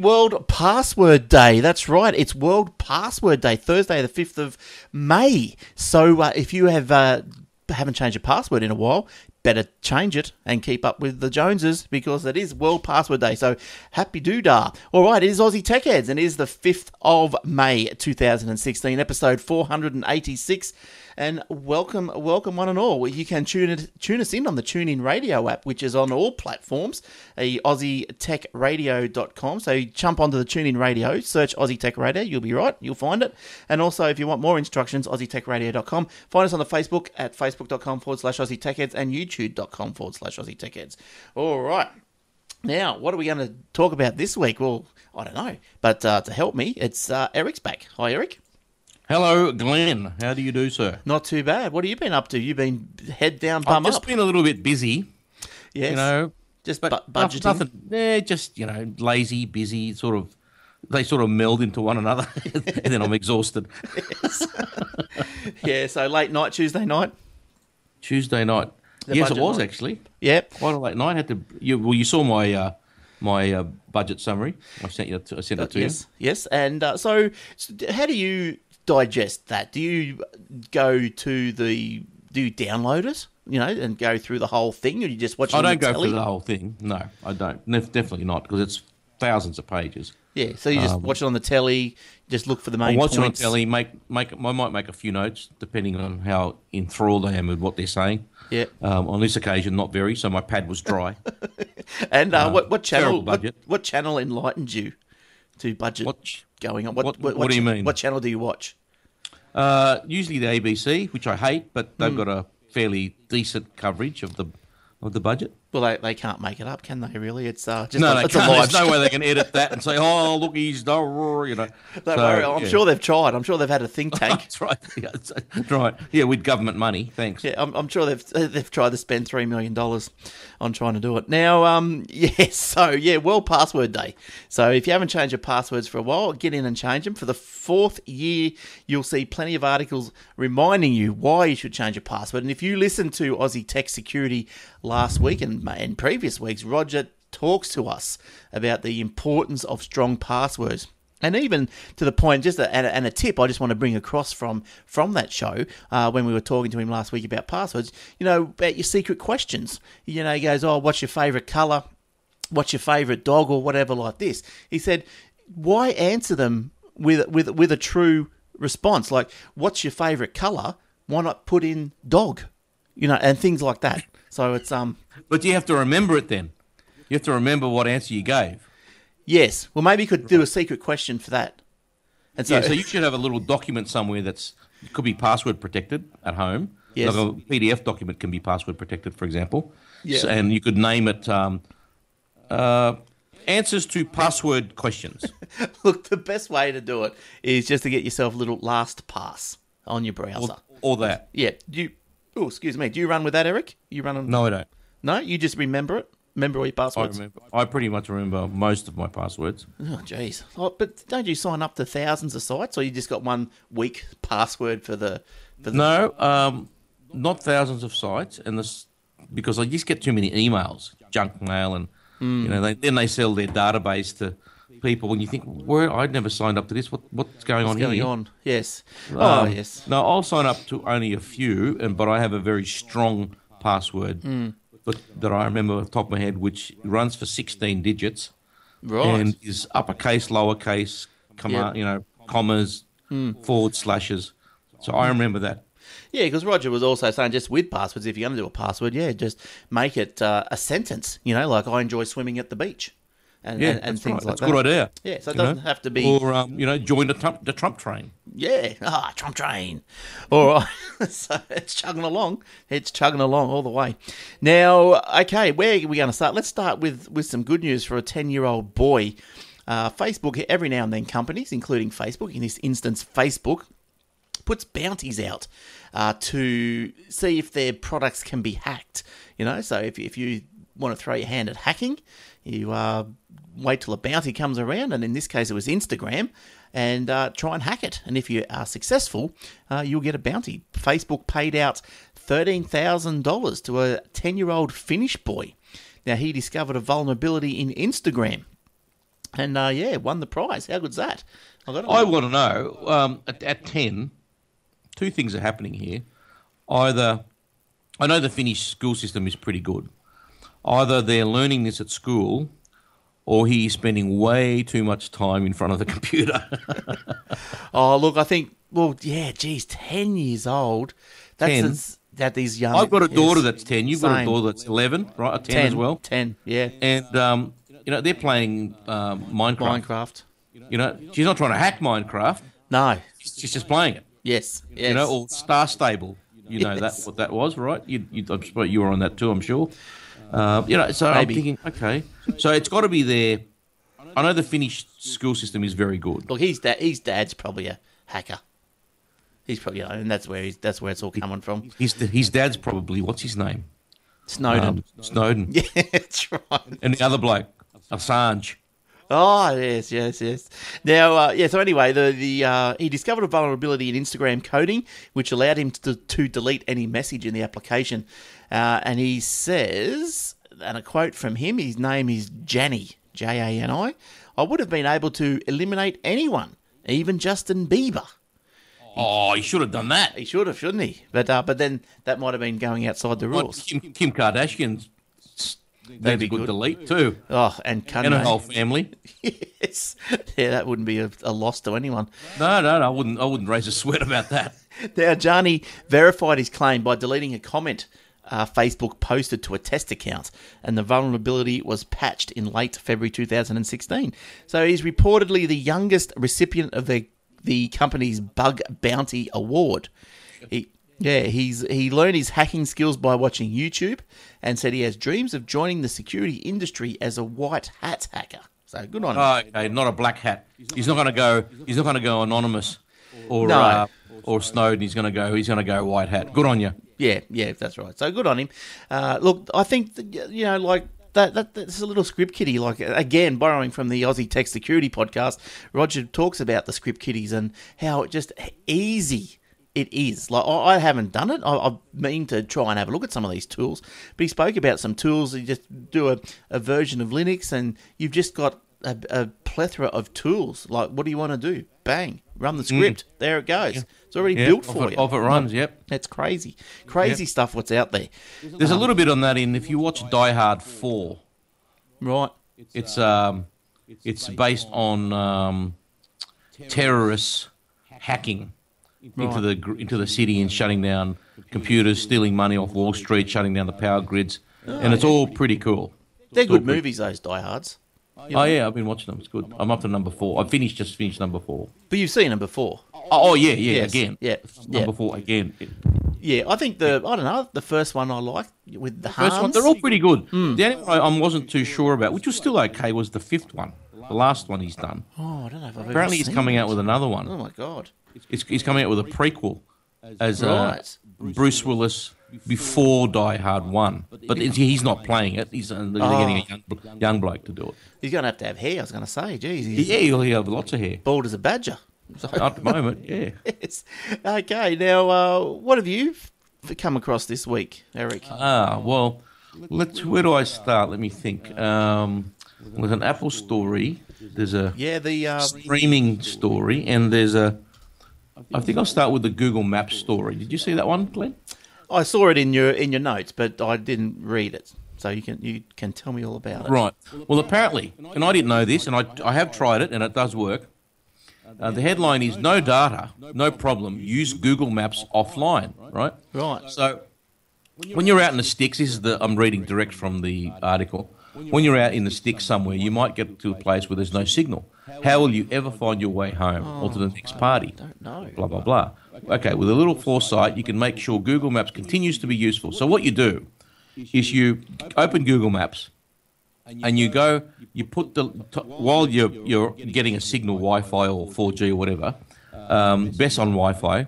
World Password Day. That's right. It's World Password Day, Thursday, the 5th of May. So uh, if you have uh, haven't changed your password in a while, better change it and keep up with the Joneses because it is World Password Day. So happy doodah. All right, it is Aussie Tech Heads and it is the 5th of May 2016, episode 486 and welcome, welcome one and all. You can tune it, tune us in on the TuneIn Radio app, which is on all platforms, AussieTechRadio.com. So jump onto the TuneIn Radio, search Aussie Tech Radio, you'll be right, you'll find it. And also, if you want more instructions, AussieTechRadio.com. Find us on the Facebook at Facebook.com forward slash Aussie Tech Heads and YouTube.com forward slash Aussie Tech Heads. All right. Now, what are we going to talk about this week? Well, I don't know. But uh, to help me, it's uh, Eric's back. Hi, Eric. Hello, Glenn. How do you do, sir? Not too bad. What have you been up to? You've been head down, bum up? I've just up. been a little bit busy. Yes. You know, just but bu- budgeting. nothing. Yeah, just you know, lazy, busy. Sort of, they sort of meld into one another, and then I'm exhausted. yeah. So late night Tuesday night. Tuesday night. The yes, it was night. actually Yep. quite a late night. had to. You, well, you saw my uh, my uh, budget summary. I sent you. I sent it to you. Yes. Yes. And uh, so, how do you digest that? Do you go to the? Do you download it? You know, and go through the whole thing, or you just watch? it I on don't the go telly? through the whole thing. No, I don't. Nef- definitely not because it's thousands of pages. Yeah. So you just Um, watch it on the telly. Just look for the I main watch it on the telly. Make make. I might make a few notes depending on how enthralled I am with what they're saying. Yeah. Um, on this occasion, not very, so my pad was dry. And uh, what what channel? What, what channel enlightened you to budget What- going on? what- what do you mean? What channel do you watch? uh, usually the ABC, which I hate, but they've got a fairly decent coverage of the of the budget. Well, they, they can't make it up, can they? Really? It's uh, just No, a, it's a There's no way they can edit that and say, "Oh, look, he's the," you know. Don't So, worry, I'm yeah. sure they've tried. I'm sure they've had a think tank. That's right. Yeah, that's right. Yeah, with government money. Thanks. Yeah, I'm, I'm sure they've they've tried to spend three million dollars on trying to do it. Now, um, yes, so yeah, World Password Day. So if you haven't changed your passwords for a while, get in and change them. For the fourth year, you'll see plenty of articles reminding you why you should change your password. And if you listen to Aussie Tech Security last week and, and previous weeks, Roger talks to us about the importance of strong passwords. And even to the point, just a, and a tip I just want to bring across from from that show uh, when we were talking to him last week about passwords. You know about your secret questions. You know, he goes, "Oh, what's your favourite colour? What's your favourite dog, or whatever like this." He said, "Why answer them with with with a true response? Like, what's your favourite colour? Why not put in dog? You know, and things like that." So it's um But you have to remember it then. You have to remember what answer you gave. yes. Well, maybe you could do a secret question for that. And so, yeah, so you should have a little document somewhere that's could be password protected at home. Yes. Like a PDF document can be password protected, for example. Yeah. So- and you could name it um, uh, answers to password questions. Look, the best way to do it is just to get yourself a little LastPass on your browser. or, or that. yeah. You? Oh, excuse me. Do you run with that, Eric? You run on? No, I don't. No. You just remember it. Remember all your passwords. I remember. I pretty much remember most of my passwords. Oh, jeez. Oh, but don't you sign up to thousands of sites, or you just got one weak password for the? For the No, um, not thousands of sites, and this because I just get too many emails, junk mail, and Hmm. you know, they, then they sell their database to people, and you think, "Where I'd never signed up to this. What what's going on What's going here?" on? Yes. oh, Um, yes. No, I'll sign up to only a few, and but I have a very strong password, Hmm. but that I remember off the top of my head, which runs for sixteen digits Right. and is uppercase, lowercase, comma, Yep. You know, commas, forward slashes. So I remember that. Yeah, because Roger was also saying just with passwords, if you're going to do a password, yeah, just make it uh, a sentence. You know, like I enjoy swimming at the beach, and Yeah, and, and that's things right. like That's that. a good idea. Yeah, so it doesn't have to be. Or um, you know, join the Trump the Trump train. Yeah, ah, Trump train. All right, so it's chugging along. It's chugging along all the way. Now, okay, where are we going to start? Let's start with with some good news for a ten year old boy. Uh, Facebook every now and then companies, including Facebook, in this instance, Facebook puts bounties out uh, to see if their products can be hacked. You know, so if if you want to throw your hand at hacking, you uh, wait till a bounty comes around, and in this case, it was Instagram, and uh, try and hack it. And if you are successful, uh, you'll get a bounty. Facebook paid out thirteen thousand dollars to a ten-year-old Finnish boy. Now he discovered a vulnerability in Instagram and uh, yeah, won the prize. How good's that? I. I want to know um, at, at 10, two things are happening here. Either, I know the Finnish school system is pretty good. Either they're learning this at school or he's spending way too much time in front of the computer. Oh, look, I think. Well, yeah, geez, ten years old. That's 10. that these young. I've got a daughter that's 10. You've got a daughter that's 11, right? A 10, 10 as well. Ten, yeah. And, um, you know, they're playing um, Minecraft. Minecraft. You know, she's not trying to hack Minecraft. No. She's just playing it. Yes. Yes. You know, or Star Stable. You know Yes. that what that was, right? You, you, I'm you were on that too. I'm sure. Uh, you know, so Maybe. I'm thinking, okay, so it's got to be there. I know the Finnish school system is very good. Look, his dad. His dad's probably a hacker. He's probably, you know, and that's where he's, that's where it's all coming from. His his dad's probably what's his name? Snowden. Um, Snowden. yeah, that's right. And the other bloke, Assange. Oh yes, yes, yes. Now, uh, yeah. So anyway, the the uh, he discovered a vulnerability in Instagram coding, which allowed him to, to delete any message in the application. Uh, and he says, and a quote from him: "His name is Jani, J A N I. I would have been able to eliminate anyone, even Justin Bieber. Oh, he should have done that. He should have, shouldn't he? But uh, but then that might have been going outside the rules. Kim, Kim Kardashian. That's be good, good. delete too, Oh, and Kanye. and Kanye. whole family. yes, yeah, that wouldn't be a, a loss to anyone. No, no, no, I wouldn't. I wouldn't raise a sweat about that. Now, Johnny verified his claim by deleting a comment uh, Facebook posted to a test account, and the vulnerability was patched in late February 2016. So he's reportedly the youngest recipient of the the company's Bug Bounty Award. He, yeah, he's he learned his hacking skills by watching YouTube, and said he has dreams of joining the security industry as a white hat hacker. So good on him. Oh, okay, not a black hat. He's not going to go. He's not going to go anonymous, or No. uh, or Snowden. He's going to go. He's going to go white hat. Good on you. Yeah, yeah, that's right. So good on him. Uh, look, I think that, you know, like that, that. That's a little script kiddie. Like again, borrowing from the Aussie Tech Security podcast, Roger talks about the script kiddies and how just easy it is. Like I, haven't done it. I, I mean to try and have a look at some of these tools, but he spoke about some tools. You just do a, a version of Linux, and you've just got a, a plethora of tools. Like, what do you want to do? Bang, run the script. There it goes. It's already Yeah, built for it, you. off it runs. Yep. That's crazy, crazy stuff. What's out there, There's a little bit on that in. If you watch Die Hard Four, right? it's um, it's based on um, terrorists hacking into the gr- into the city and shutting down computers, stealing money off Wall Street, shutting down the power grids, and it's all pretty cool. They're good pretty- movies, those diehards. Oh yeah, I've been watching them. It's good. I'm up to number four. I finished just finished number four. But you've seen them before. Oh, oh yeah, yeah, Yes, again. yeah, number yeah. four again. Yeah, I think the I don't know the first one I liked with the First one, they're all pretty good. Hmm. The only one I I wasn't too sure about, which was still okay, was the fifth one, the last one he's done. Oh, I don't know if I've ever Apparently, he's coming it. out with another Oh one. my god! It's, he's coming out with a prequel as uh, Right. Bruce Willis before Die Hard One, but he's not playing it. He's uh, they're Oh. getting a young, young bloke to do it. He's going to have to have hair. I was going to say, geez, Yeah, he'll have lots of hair bald as a badger. So, at the moment. Yeah. yes. Okay, now uh, what have you come across this week, Eric? Ah, well, let's. Where do I start? Let me think. Um, there's an Apple story. There's a yeah, the uh, streaming story, and there's a. I think I'll start with the Google Maps story. Did you see that one, Glenn? I saw it in your in your notes, but I didn't read it. So you can you can tell me all about it. Right. Well, apparently, and I didn't know this, and I, I have tried it, and it does work. Uh, the headline is No data, no problem. Use Google Maps offline, right? Right. So, when you're out in the sticks, this is the I'm reading direct from the article. When you're out in the sticks somewhere, you might get to a place where there's no signal. How will you ever find your way home or to the next party? Don't know. Blah blah blah. Okay, with a little foresight, you can make sure Google Maps continues to be useful. So what you do is you open Google Maps and you go, you put the t- while you're you're getting a signal, Wi-Fi or 4G or whatever, um, best on Wi-Fi.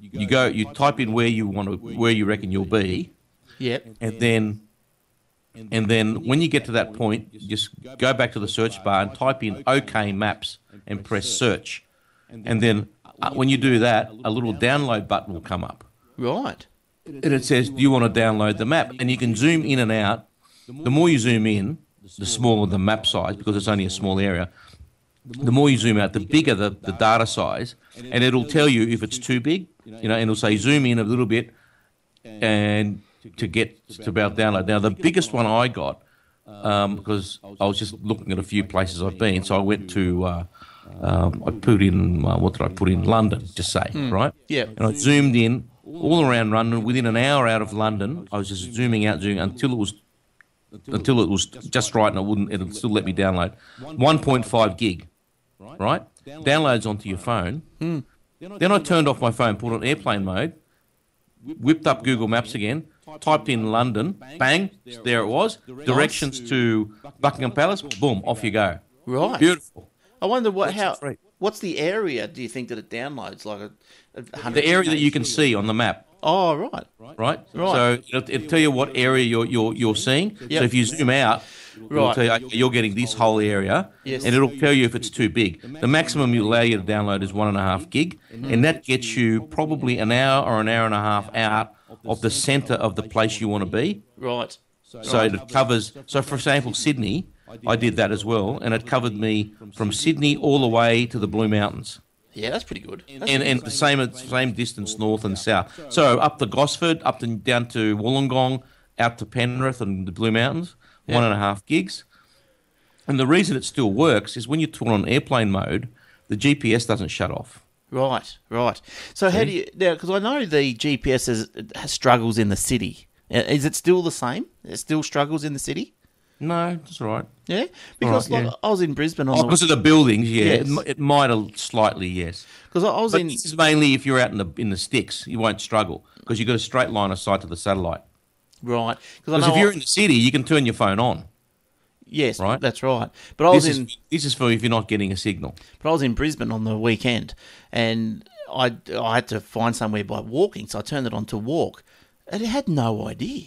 You go, you type in where you want to, where you reckon you'll be, Yep. and then, and then when you get to that point, just go back to the search bar and type in OK Maps and press search, and then uh, when you do that, a little download button will come up Right. and it says, "Do you want to download the map?" And you can zoom in and out. The more you zoom in, the smaller the map size because it's only a small area. The more you zoom out, the bigger the, the data size, and it'll tell you if it's too big. You know, and it'll say zoom in a little bit, and to get to about download. Now, the biggest one I got um, because I was just looking at a few places I've been, so I went to. Uh, um, I put in uh, what did I put in London? Just say right. Yeah. And I zoomed in all around London. Within an hour out of London, I was just zooming out, zooming until it was until it was just right, and it wouldn't. It'll still let me download 1.5 gig, right? Downloads onto your phone. Then I turned off my phone, put it on airplane mode, whipped up Google Maps again, typed in London, bang, there it was. Directions to Buckingham Palace, boom, off you go. Right. Beautiful. I wonder what how what's the area do you think that it downloads like a, a hundred The area that you can see on the map. Oh right. right? Right. So it'll, it'll tell you what area you're you're, you're seeing. Yep. So if you zoom out, it'll Right. tell you, you're getting this whole area, Yes. and it'll tell you if it's too big. The maximum you allow you to download is one and a half gig, and that gets you probably an hour or an hour and a half out of the centre of the place you want to be. Right. So it covers. So for example, Sydney, I did that as well, and it covered me from Sydney all the way to the Blue Mountains Yeah, that's pretty good. That's and, and the same same distance north and south. So up to Gosford, up to down to Wollongong, out to Penrith and the Blue Mountains, one and a half gigs. And the reason it still works is when you turn on airplane mode, the GPS doesn't shut off. Right, right. So how do you now? Because I know the GPS has, has struggles in the city. Is it still the same? It still struggles in the city. No, that's all right. Yeah, because Right, like, yeah. I was in Brisbane Oh, on because of the buildings, yeah, Yes. it, it might have slightly, yes. because I was But in this is mainly if you're out in the in the sticks, you won't struggle because you've got a straight line of sight to the satellite. right because I Because know if you're I- in the city, you can turn your phone on. yes, right? that's right. But I was This in is this is for if you're not getting a signal. but I was in Brisbane on the weekend, and I I had to find somewhere by walking, so I turned it on to walk, and it had no idea,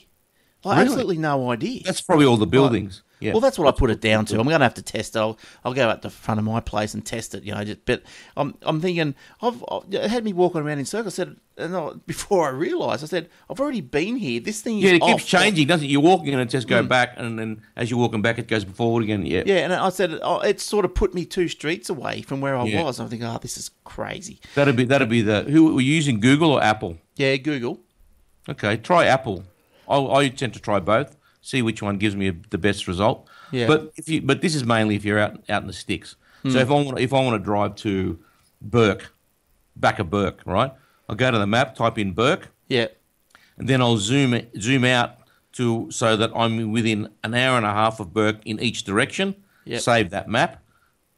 like Really? absolutely no idea. That's probably all the buildings. Yeah. Well, that's what I put it down to. I'm going to have to test it. I'll, I'll go out the front of my place and test it. You know, just, but I'm I'm thinking I've, I've it had me walking around in circles. I said and I, before I realised, I said I've already been here. This thing is yeah, it keeps off. changing, doesn't it? You're walking and it just go mm. back, and then as you're walking back, it goes forward again. Yeah. Yeah, and I said oh, it sort of put me two streets away from where I Yeah. was. I think, oh, this is crazy. That'd be that'd be the who were you using Google or Apple? Yeah, Google. Okay, try Apple. I, I tend to try both. See which one gives me the best result. Yeah. But if you but this is mainly if you're out out in the sticks. So if I want if I want to drive to Bourke, back of Bourke, right? I'll go to the map, type in Bourke, Yeah, and then I'll zoom zoom out to so that I'm within an hour and a half of Bourke in each direction. Yep. Save that map.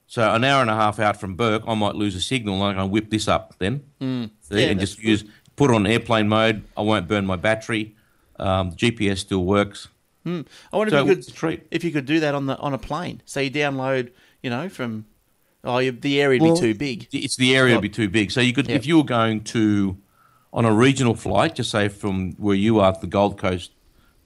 So an hour and a half out from Bourke, I might lose a signal, and I can whip this up then, See, Hmm. Yeah, and just use put on airplane mode. I won't burn my battery. Um, GPS still works. I wonder So if you could if you could do that on the on a plane. So you download, you know, from oh, you, the area would Well, be too big. It's the area would be too big. So you could, Yep. if you were going to on a regional flight, just say from where you are, the Gold Coast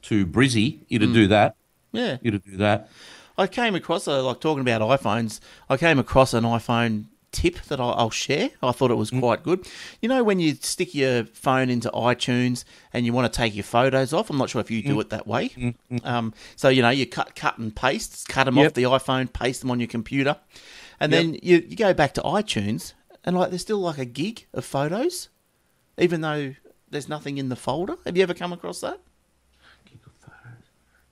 to Brizzy, you'd Hmm. do that. Yeah, You'd do that. I came across a, like talking about iPhones. I came across an iPhone tip that I'll, I'll share. I thought it was mm. quite good. You know, when you stick your phone into iTunes and you want to take your photos off. I'm not sure if you do mm. it that way. Mm, um, so you know, you cut, cut and paste, cut them off the iPhone, paste them on your computer, and then you, you go back to iTunes and like there's still like a gig of photos, even though there's nothing in the folder. Have you ever come across that?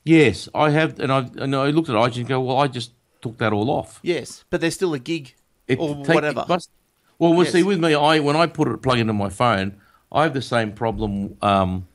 Yes, I have, and I and I looked at iTunes and go, well, I just took that all off. Yes, but there's still a gig It or take- whatever. it must- well, well, Yes. see, with me, I when I put it plug into my phone, I have the same problem. Um,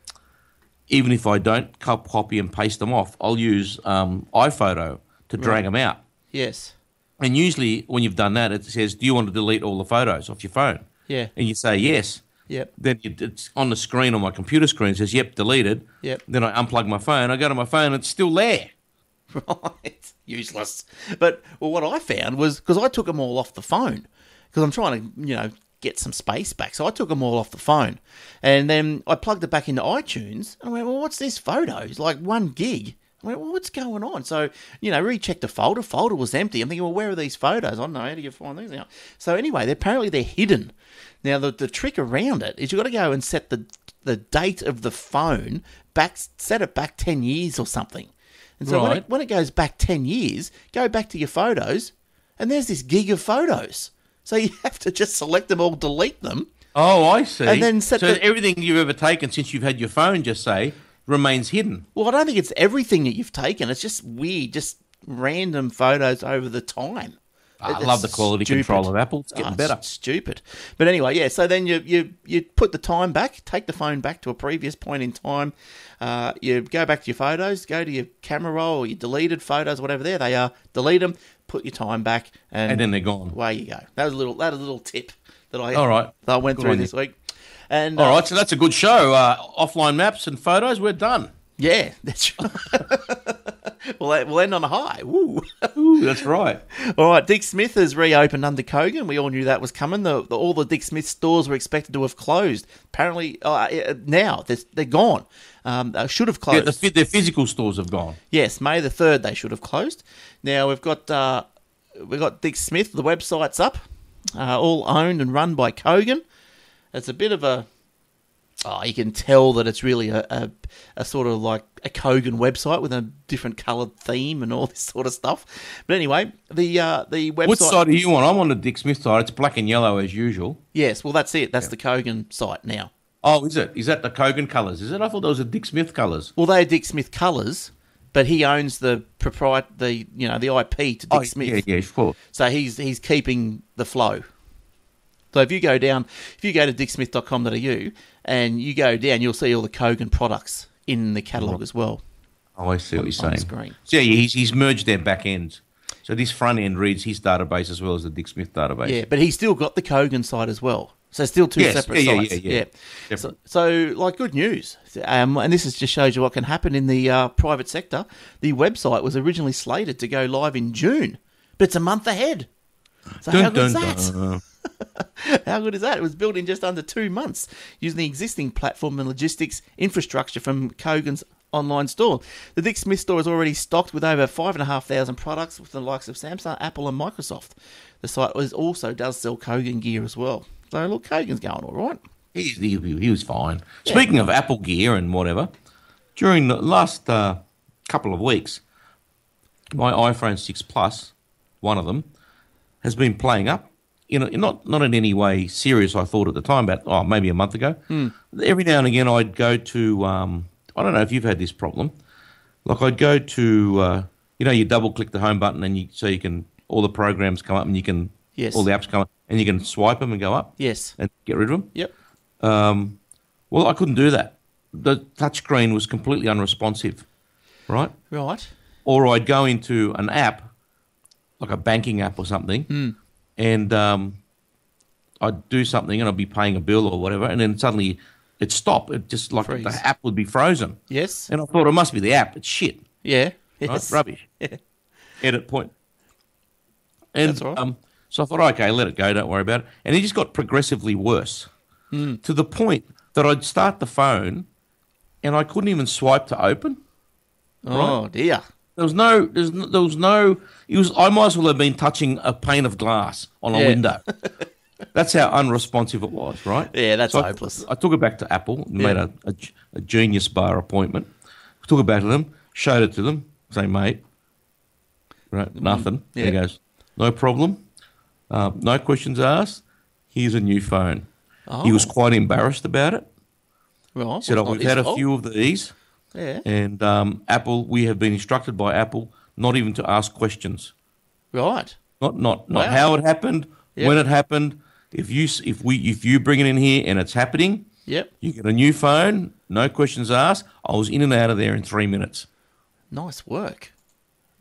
even if I don't copy and paste them off, I'll use um, iPhoto to drag them out. yes. And usually, when you've done that, it says, "Do you want to delete all the photos off your phone?" Yeah. And you say yes. Yep. Then it's on the screen on my computer screen. It says, "Yep, deleted." Yep. Then I unplug my phone. I go to my phone. It's still there. Right. Useless. But well, what I found was because I took them all off the phone because I'm trying to, you know, get some space back. So I took them all off the phone, and then I plugged it back into iTunes. And I went, well, what's this photos? Like one gig. I went, well, what's going on? So you know, rechecked the folder. Folder was empty. I'm thinking, well, where are these photos? I don't know. How do you find these out? So anyway, they're, apparently they're hidden. Now the the trick around it is you've got to go and set the the date of the phone back, set it back ten years or something. And so when, it, when it goes back 10 years, go back to your photos, and there's this gig of photos. So you have to just select them all, delete them. Oh, I see. And then set so the- everything you've ever taken since you've had your phone, just say, remains hidden. Well, I don't think it's everything that you've taken. It's just weird, just random photos over the time. I It's love the quality stupid. control of Apple. It's getting Oh, better. Stupid. But anyway, yeah. So then you you you put the time back, take the phone back to a previous point in time. Uh, you go back to your photos, go to your camera roll, or your deleted photos, whatever there they are. Delete them, put your time back, and, And then they're gone. away you go. That was a little that was a little tip that I All right. that I went Good through on you. this week. And All uh, right, so that's a good show. Uh, offline maps and photos, we're done. Yeah, that's right. we'll, we'll end on a high. Woo. Ooh, that's right. All right, Dick Smith has reopened under Kogan. We all knew that was coming. The, the, all the Dick Smith stores were expected to have closed. Apparently, uh, uh, now they're, they're gone. Um, they should have Yeah, closed. the, their physical stores have gone. yes, May the third they should have closed. Now we've got uh, we've got Dick Smith. The website's up, uh, all owned and run by Kogan. It's a bit of a Oh, you can tell that it's really a, a, a sort of like a Kogan website with a different coloured theme and all this sort of stuff. But anyway, the uh, the website. Which side are you on? I'm on the Dick Smith side. It's black and yellow as usual. Yes, well, that's it. That's the Kogan site now. Oh, is it? Is that the Kogan colours? Is it? I thought those were Dick Smith colours. Well, they are Dick Smith colours, but he owns the propriet the you know the IP to Dick Oh, Smith. yeah, yeah, sure. So he's he's keeping the flow. So if you go down, if you go to dicksmith.com.au and you go down, you'll see all the Kogan products in the catalogue as well. Oh, I see what you're On saying. screen. So yeah, he's, he's merged their back ends. So this front end reads his database as well as the Dick Smith database. Yeah, but he's still got the Kogan side as well. So still two Yes, separate yeah, yeah, sites. yeah, yeah. So, so, like, good news. Um, and this is just shows you what can happen in the uh, private sector. The website was originally slated to go live in June, but it's a month ahead. So how Dun, good is dun, that? dun. How good is that? It was built in just under two months using the existing platform and logistics infrastructure from Kogan's online store. The Dick Smith store is already stocked with over 5,500 products with the likes of Samsung, Apple, and Microsoft. The site also does sell Kogan gear as well. So, look, Kogan's going all right. He's, he, he was fine. Speaking of Apple gear and whatever, during the last uh, couple of weeks, my iPhone 6 Plus, one of them, has been playing up. You know, not not in any way serious. I thought at the time, about oh maybe a month ago. Every now and again, I'd go to. Um, I don't know if you've had this problem. Like I'd go to, uh, you know, you double click the home button and you so you can all the programs come up and you can Yes. all the apps come up and you can swipe them and go up Yes. and get rid of them. Yep. Um, well, I couldn't do that. The touchscreen was completely unresponsive, right? Right. Or I'd go into an app, like a banking app or something, and um, I'd do something and I'd be paying a bill or whatever, and then suddenly it stopped. It just like Freeze. the app would be frozen. Yes. And I thought it must be the app. It's shit. Yeah. Right? Rubbish. Yeah. Edit point. And That's right. um, so I thought, okay, let it go. Don't worry about it. And it just got progressively worse Hmm. to the point that I'd start the phone and I couldn't even swipe to open. Oh, dear. There was no, there's no, there was no. It was. I might as well have been touching a pane of glass on a Yeah. window. That's how unresponsive it was, right? Yeah, that's So I- hopeless. I, took it back to Apple, and made Yeah. a, a, a genius bar appointment. Took it back to them, showed it to them, say, mate, right, nothing. Mm-hmm. Yeah. he goes, no problem, uh, no questions asked. Here's a new phone. He was Oh. quite embarrassed about it. He said, Well, oh, we've had a fault. few of these, Yeah. and um, Apple, we have been instructed by Apple not even to ask questions. Right. Not not not Wow. how it happened, Yep. when it happened. If you if we if you bring it in here and it's happening, Yep. you get a new phone, no questions asked. I was in and out of there in three minutes. Nice work.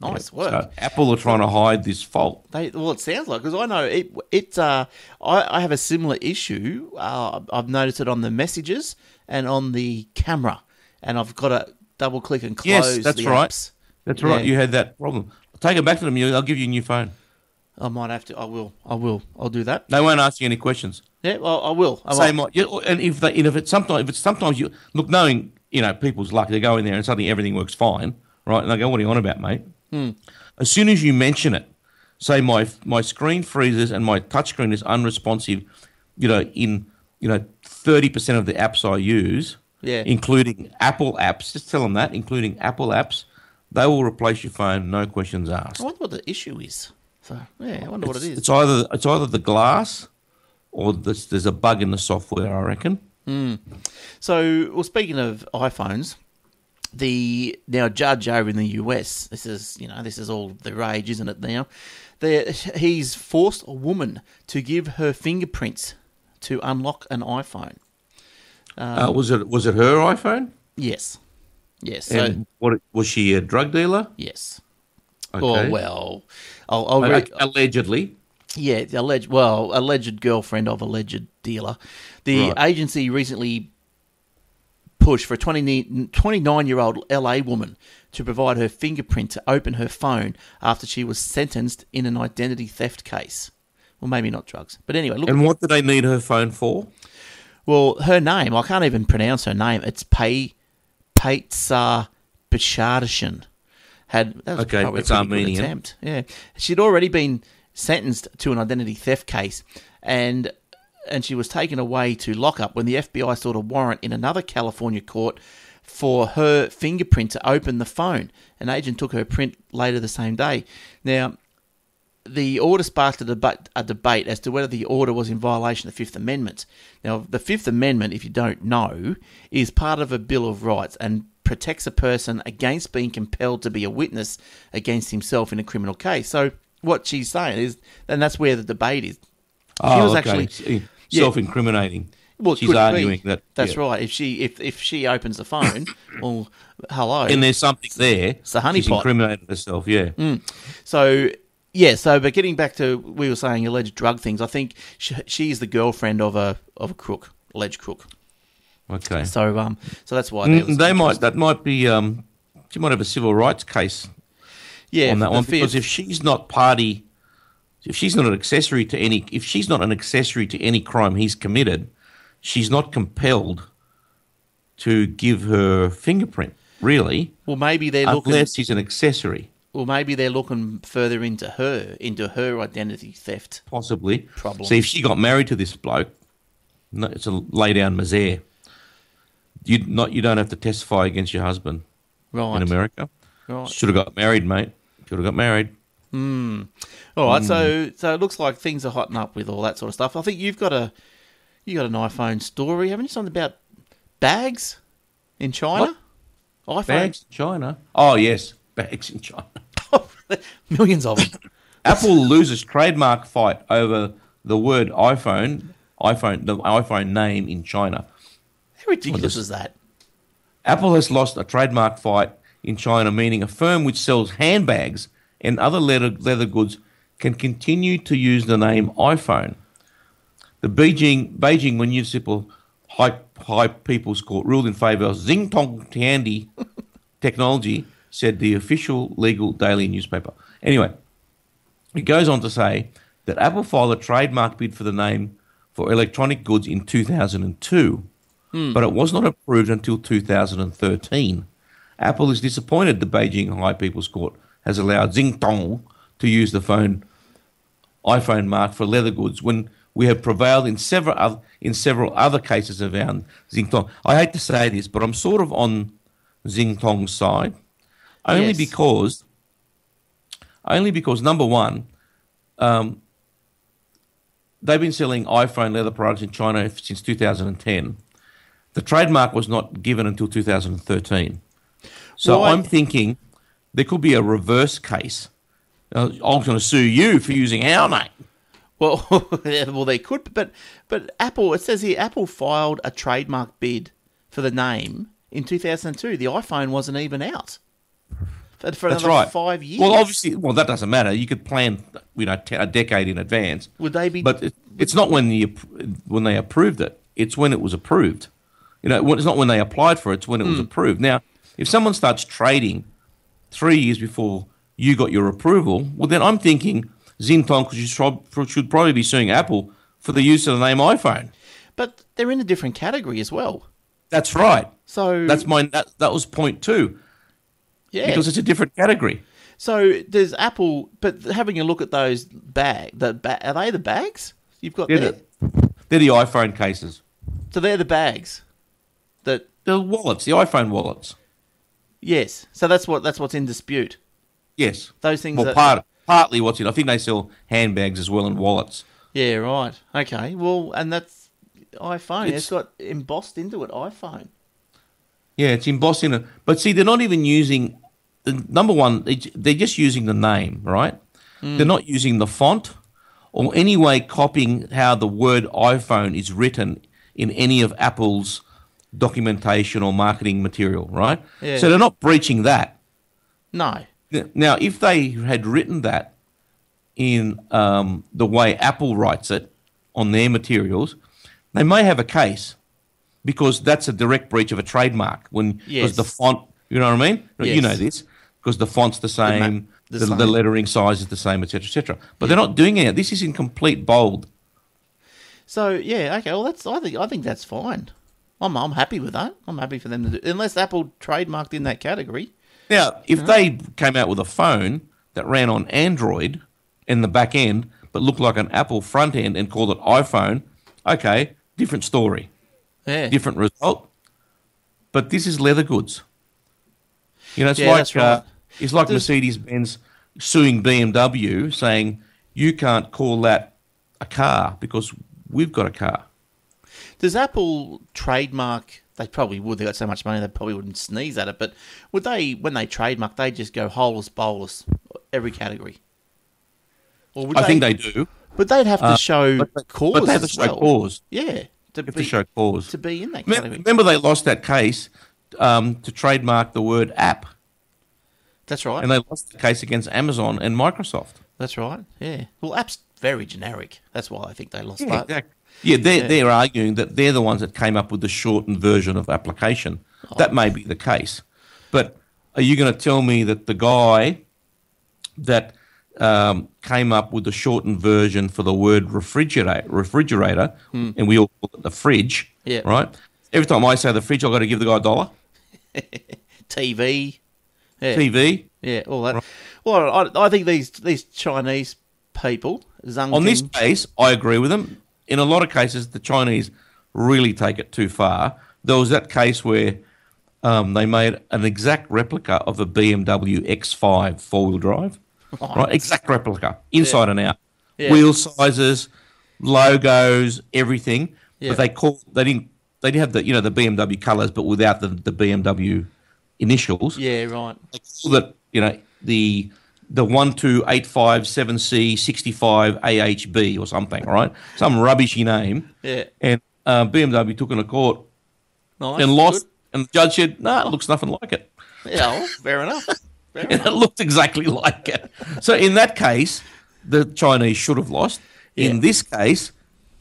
Nice So work. Apple are trying to hide this fault. They, well, it sounds like because I know it. It. Uh, I, I have a similar issue. Uh, I've noticed it on the messages and on the camera, and I've got to double click and close. Yes, that's right. apps. That's right. Yeah. You had that problem. I'll Take it back to them. you- They'll give you a new phone. I might have to. I will. I will. I'll do that. They won't ask you any questions. Yeah. Well, I will. I Same, yeah, and if they, and if it's sometimes, if it's sometimes you look, knowing you know people's luck, they go in there and suddenly everything works fine, right? And they go, "What are you on about, mate?" Hmm. As soon as you mention it, say my my screen freezes and my touchscreen is unresponsive, you know, in you know thirty percent of the apps I use, Yeah. including Apple apps. Just tell them that, including Apple apps, they will replace your phone, no questions asked. I wonder what the issue is. So yeah, I wonder what it is. It's either it's either the glass or there's, there's a bug in the software. I reckon. Hmm. So, well, speaking of iPhones, the now judge over in the US. This is you know this is all the rage, isn't it? Now, there he's forced a woman to give her fingerprints to unlock an iPhone. Uh, was it was it her iPhone? Yes, yes, so, And what was she a drug dealer? yes. Okay. Oh well, I'll, I'll read. allegedly. Yeah, the alleged well, alleged girlfriend of alleged dealer. The Right. agency recently pushed for a 29 year old LA woman to provide her fingerprint to open her phone after she was sentenced in an identity theft case. Well, maybe not drugs, but anyway, look. And what do they need her phone for? Well, her name I can't even pronounce her name. It's Pay Paitsa Bashardashian. Had that was Okay, probably a it's pretty good attempt. Yeah, she'd already been sentenced to an identity theft case, and and she was taken away to lockup when the FBI sought a warrant in another California court for her fingerprint to open the phone. An agent took her print later the same day. Now, the order sparked a debate, a debate as to whether the order was in violation of the Fifth Amendment. Now, the Fifth Amendment, if you don't know, is part of a Bill of Rights and protects a person against being compelled to be a witness against himself in a criminal case. So, what she's saying is, and that's where the debate is. Oh, was okay. actually- eh, yeah. self-incriminating. Well, she's could be. arguing that That's yeah. right. If she if if she opens the phone, well, hello. And there's something there. It's a honeypot. She's incriminated herself. Yeah. Mm. So yeah, so but getting back to we were saying alleged drug things, I think she, she's the girlfriend of a of a crook, alleged crook. Okay. So um, so that's why Mm, they might. That might be. Um, she might have a civil rights case yeah on that one because if she's not party, if she's not an accessory to any, if she's not an accessory to any crime he's committed, she's not compelled to give her fingerprint. Really, well maybe they're looking unless he's an accessory, well maybe they're looking further into her into her identity theft. possibly. Problem. See, if she got married to this bloke, no, it's a lay down misère. You not you don't have to testify against your husband Right. in America. Right. Should have got married, mate. Should have got married. Hmm. All right. So so it looks like things are hotting up with all that sort of stuff. I think you've got a you got an iPhone story, haven't you? Something about bags in China. iPhone Bags in China. Oh yes, bags in China. millions of them. Apple loses trademark fight over the word iPhone, iPhone, the iPhone name in China. How ridiculous is that? Apple has lost a trademark fight in China, meaning a firm which sells handbags and other leather, leather goods can continue to use the name iPhone. The Beijing, Beijing Municipal High, High People's Court ruled in favour of Xingtong Tiandi Technology, said the official legal daily newspaper. Anyway, it goes on to say that Apple filed a trademark bid for the name for electronic goods in 2002, hmm. but it was not approved until 2013. Apple is disappointed the Beijing High People's Court has allowed Xingtong to use the phone iPhone mark for leather goods when we have prevailed in several other, in several other cases around Xingtong. I hate to say this, but I'm sort of on Xingtong's side, only Yes. because only because number one, um, they've been selling iPhone leather products in China since 2010. The trademark was not given until 2013. So Why- I'm thinking there could be a reverse case. Uh, I'm going to sue you for using our name. Well, well, they could, but but Apple. It says here Apple filed a trademark bid for the name in 2002. The iPhone wasn't even out for, for That's right. five years. Well, obviously, well that doesn't matter. You could plan, you know, te- a decade in advance. would they be? But it, it's not when the when they approved it. It's when it was approved. You know, it's not when they applied for it. It's when it was hmm. approved. Now, if someone starts trading three years before you got your approval, well, then I'm thinking should, should probably be suing Apple for the use of the name iPhone. but they're in a different category as well. That's right. So That's my that, that was point two yeah. because it's a different category. so there's Apple, but having a look at those bag, the ba- are they the bags you've got They're there? the, they're the iPhone cases. So they're the bags that The wallets, the iPhone wallets. Yes. So that's what that's what's in dispute. Yes. Those things. Well, that, part partly what's in. I think they sell handbags as well and wallets. Yeah. Right. Okay. Well, and that's iPhone. It's- it's got embossed into it. iPhone. Yeah, it's embossed in it. But see, they're not even using the number one. they- They're just using the name, right? They're not using the font or any way copying how the word iPhone is written in any of Apple's documentation or marketing material, right? Yeah. So they're not breaching that. No. Now, if they had written that in um, the way Apple writes it on their materials, they may have a case because that's a direct breach of a trademark. When because Yes. the font, you know what I mean? You Yes. know this because the font's the same, the the, the, same. lettering size is the same, etc., etc. But they're not doing it. This is in complete bold. So yeah. Okay. Well, that's. I think. I think that's fine. I'm. I'm happy with that. I'm happy for them to do. Unless Apple trademarked in that category. Now, if they came out with a phone that ran on Android in the back end, but looked like an Apple front end and called it iPhone, okay, different story, Yeah. different result. But this is leather goods. You know, it's Yeah, like right. uh, it's like Mercedes Benz suing BMW, saying you can't call that a car because we've got a car. Does Apple trademark? They probably would. They got so much money, they probably wouldn't sneeze at it. But would they, when they trademark, they just go holus bolus every category? Or would I think they do, But they'd have to Uh, show but, cause but they have to show well. cause. Yeah, to be, to show cause. to be in that category. Remember, they lost that case um, to trademark the word app, That's right. and they lost the case against Amazon and Microsoft. That's right. Yeah. Well, app's very generic. That's why I think they lost Yeah, that. exactly. Yeah, they're, Yeah. they're arguing that they're the ones that came up with the shortened version of application. Oh. That may be the case. But are you going to tell me that the guy that um, came up with the shortened version for the word refrigerator, refrigerator and we all call it the fridge, Hmm. Yeah. right? Every time I say the fridge, I've got to give the guy a dollar. TV. Yeah. TV. Yeah. All that. Well, I, I think these these Chinese people, Zhang On this case, I agree with them. In a lot of cases, the Chinese really take it too far. There was that case where um, they made an exact replica of a BMW X5 four wheel drive, right? Exact replica, inside and out, Yeah. wheel sizes, logos, everything. Yeah. But they call they didn't they didn't have the you know the BMW colours, but without the the BMW initials Yeah. Right. they it, you know, the the one two eight five seven C sixty five AHB or something, right? Some rubbishy name. Yeah. And uh, BMW took it to court Nice. and lost, Good. and the judge said, "No, it looks nothing like it." Yeah. Well, fair enough. And it looked exactly like it. So in that case, the Chinese should have lost. Yeah. In this case,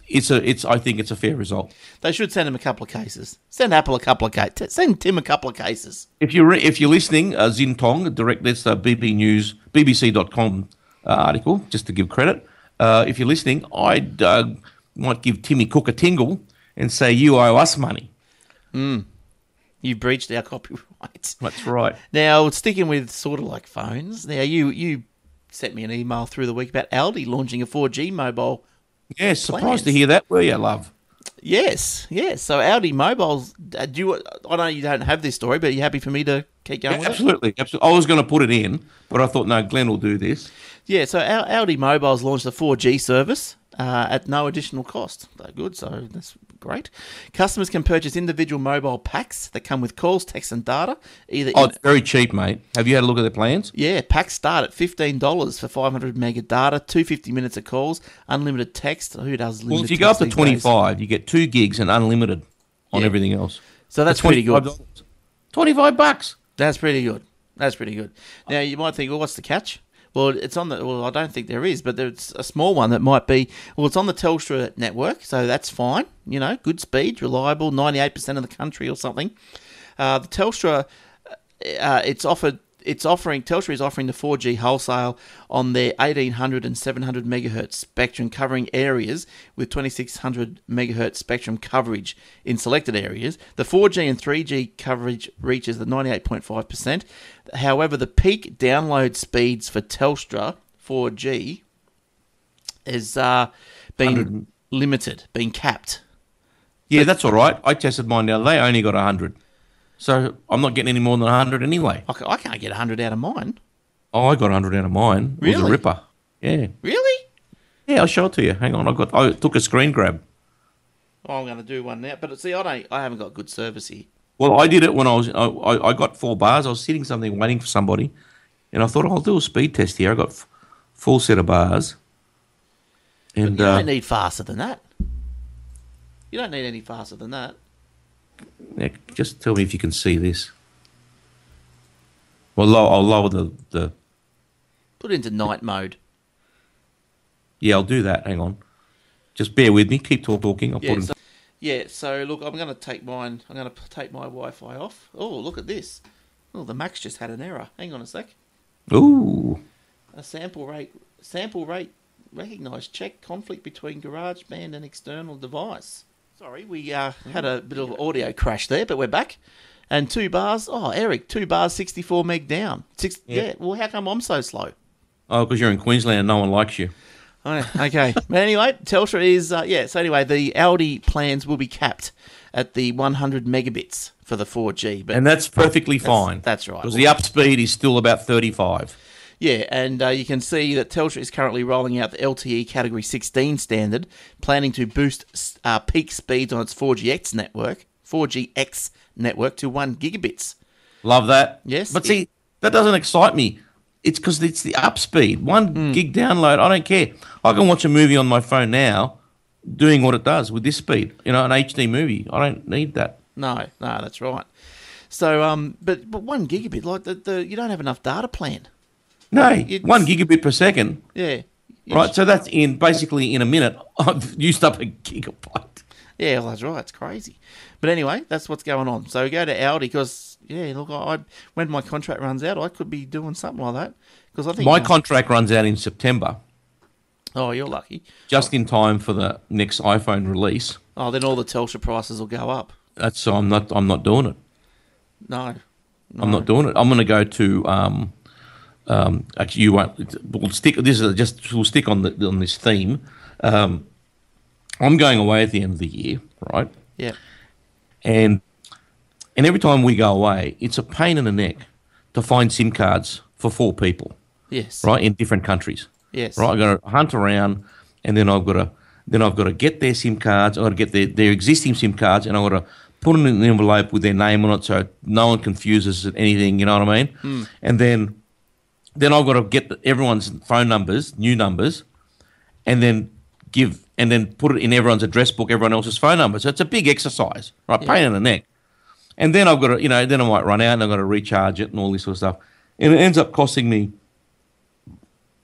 it's a it's I think it's a fair result. They should send him a couple of cases. Send Apple a couple of cases. Send Tim a couple of cases. If you're if you're listening, uh, Zin Tong, direct that's the BP News BBC.com uh, article, just to give credit. Uh, if you're listening, I uh, might give Timmy Cook a tingle and say you owe us money. You breached our copyright. That's right. Now, sticking with sort of like phones. Now, you you sent me an email through the week about Aldi launching a 4G mobile. Yeah, surprised to hear that, were you, love? Yes, yes. So Aldi mobiles. Uh, do you? I know you don't have this story, but are you happy for me to keep going with it? absolutely, absolutely. I was going to put it in, but I thought no, Glenn will do this. Yeah, so Au- Aldi Mobiles launched a 4G service uh, at no additional cost. They're good, so that's great. Customers can purchase individual mobile packs that come with calls, text, and data. Either Oh, in- it's very cheap, mate. Have you had a look at their plans? yeah, packs start at fifteen dollars for 500 mega data, 250 minutes of calls, unlimited text. Who does limited Well, if you go up to 25, you get two gigs and unlimited on Yeah. everything else. So that's pretty good. $25. 25 bucks. That's pretty good. That's pretty good. Now you might think, well, what's the catch? Well, it's on the. Well, I don't think there is, but there's a small one that might be. Well, it's on the Telstra network, so that's fine. You know, good speed, reliable, ninety-eight percent of the country or something. Uh, the Telstra, uh, it's offered. It's offering Telstra is offering the 4G wholesale on their 1800 and 700 megahertz spectrum, covering areas with 2600 megahertz spectrum coverage in selected areas. The 4G and 3G coverage reaches the 98.5%. However, the peak download speeds for Telstra 4G is uh, been 100. limited, been capped. Yeah, that's all right. I tested mine the other day. I only got 100. So I'm not getting any more than 100 anyway. I, I can't get 100 out of mine. Oh, I got 100 out of mine. It was a ripper. Yeah. Really? Yeah, I'll show it to you. Hang on. I got. I took a screen grab. Oh, I'm going to do one now. But see, I don't. I haven't got good service here. Well, I did it when I was. I, I I got four bars. I was sitting something waiting for somebody, and I thought I'll do a speed test here. I got f- full set of bars, and You uh, don't need faster than that. You don't need any faster than that. Nick, just tell me if you can see this. Well, low, I'll lower the, the. Put it into night mode. Yeah, I'll do that. Hang on. Just bear with me. Keep talk- talking. I'll Yeah. put So, yeah. So look, I'm going to take mine. I'm going to take my Wi-Fi off. Oh, look at this. Oh, the Max just had an error. Hang on a sec. Ooh. A sample rate. Sample rate recognized. Check conflict between GarageBand and external device. Sorry, we uh, had a bit of audio crash there, but we're back. And two bars. Oh, Eric, two bars, 64 meg down. Six. Yeah. yeah. Well, how come I'm so slow? Oh, because you're in Queensland, and no one likes you. Oh, okay. but anyway, Telstra is uh, yeah. So anyway, the Aldi plans will be capped at the 100 megabits for the 4G. But And that's perfectly fine. that's right. Because the upspeed is still about 35. Yeah, and uh, you can see that Telstra is currently rolling out the LTE Category 16 standard, planning to boost uh, peak speeds on its 4GX network, 4GX network to one gigabits. Love that. Yes, But it- see, that doesn't excite me. It's because it's the up speed. One Hmm. gig download, I don't care. I can watch a movie on my phone now doing what it does with this speed. You know, an HD movie. I don't need that. No, no, that's right. So, um, but but one gigabit, like the, the you don't have enough data plan. No, It's- one gigabit per second. Yeah. Right, so that's in basically in a minute. I've used up a gigabyte. Yeah, well, that's right. It's crazy. But anyway, that's what's going on. So we go to Aldi because, yeah, look, I, when my contract runs out, I could be doing something like that. Because I think. My contract runs out in September, oh, you're lucky. just in time for the next iPhone release. Oh, then all the Telstra prices will go up. That's so I'm not I'm not doing it. No. I'm not doing it. I'm going to go to. Um, um, actually, you won't. We'll stick. This is just. We'll stick on the on this theme. Um, I'm going away at the end of the year, right? Yeah. And and every time we go away, it's a pain in the neck to find SIM cards for four people, Yes. right, in different countries. Yes. Right, I've got to hunt around, and then I've got to then I've got to get their SIM cards. I've got to get their, their existing SIM cards, and I've got to put them in an envelope with their name on it, so no one confuses anything. You know what I mean? And then then I've got to get everyone's phone numbers, new numbers, and then give and then put it in everyone's address book, everyone else's phone number. So it's a big exercise, right? Pain in the neck. And then I've got to, you know, then I might run out and I've got to recharge it and all this sort of stuff. And it ends up costing me,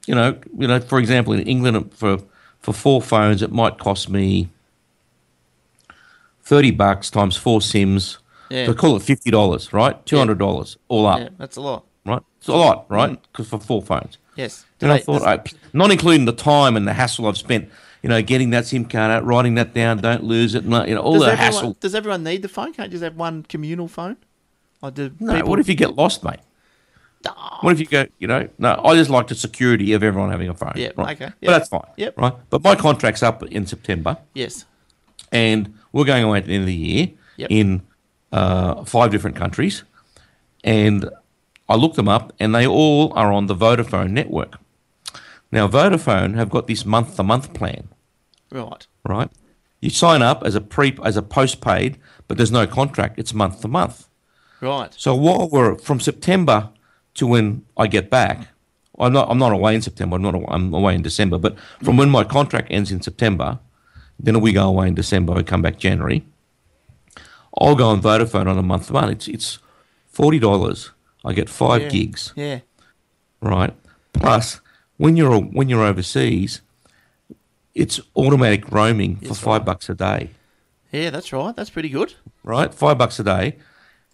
you know, you know, for example, in England for for four phones, it might cost me thirty bucks times four sims. Yeah. So call it fifty dollars, right? Two hundred dollars all up, Yeah, that's a lot. It's a lot, right? Because for four phones. Yes. And I thought, I, not including the time and the hassle I've spent, you know, getting that SIM card out, writing that down, don't lose it, and, you know, all does the everyone, hassle. Does everyone need the phone? Can't you just have one communal phone? Do No, people- what if you get lost, mate? What if you go, you know, no, I just like the security of everyone having a phone. Yeah, right? okay, But yeah. that's fine. Yep. Right. But my contract's up in September, Yes. and we're going away at the end of the year Yep. in uh, five different countries. And I looked them up, and they all are on the Vodafone network. Now, Vodafone have got this month to month plan. Right. right? You sign up as a pre as a postpaid, but there's no contract. It's month to month. Right. So while we're from September to when I get back, I'm not I'm not away in September. I'm not away, I'm away in December. But from when my contract ends in September, then we go away in December. We come back January. I'll go on Vodafone on a month to month. It's it's forty dollars. I get five Yeah. gigs Yeah. right? Plus, when you're when you're overseas, it's automatic roaming for five right. bucks a day, Yeah, that's right. That's pretty good. right? Five bucks a day,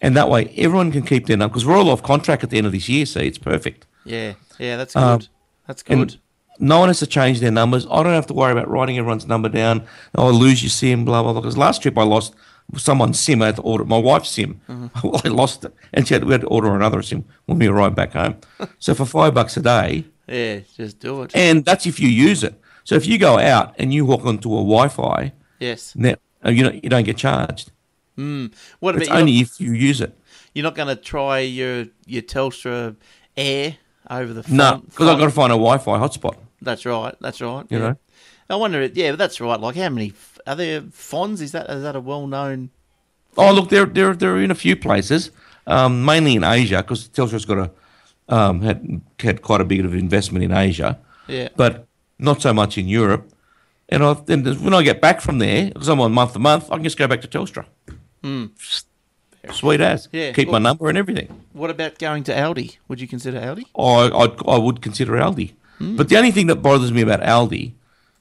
and that way everyone can keep their number because we're all off contract at the end of this year. See, it's perfect. Yeah. Yeah, that's good. Um, that's And good. no one has to change their numbers. I don't have to worry about writing everyone's number down. Oh, I lose your SIM, blah blah blah. Because last trip I lost someone's SIM. I had to order my wife's SIM. Well, I lost it, and she had, we had to order another SIM when we arrived back home. so for five bucks a day, Yeah, just do it. and that's if you use it. So if you go out and you walk onto a Wi-Fi yes. net, uh, you don't you don't get charged. What about It's only not, if you use it. you're not going to try your your Telstra Air over the phone? No, because I've got to find a Wi-Fi hotspot. That's right. That's right. You yeah. know? I wonder. Yeah, but that's right. Like, how many are there? Fon's is that is that a well known? Oh, look, they're they're they're in a few places, um, mainly in Asia, because Telstra's got a um, had had quite a bit of investment in Asia, Yeah. but not so much in Europe. And I, then when I get back from there, because I'm on month to month, I can just go back to Telstra. Sweet as. Hmm. Yeah. Keep my number and everything. What about going to Aldi? Would you consider Aldi? I, I, I would consider Aldi. Hmm. But the only thing that bothers me about Aldi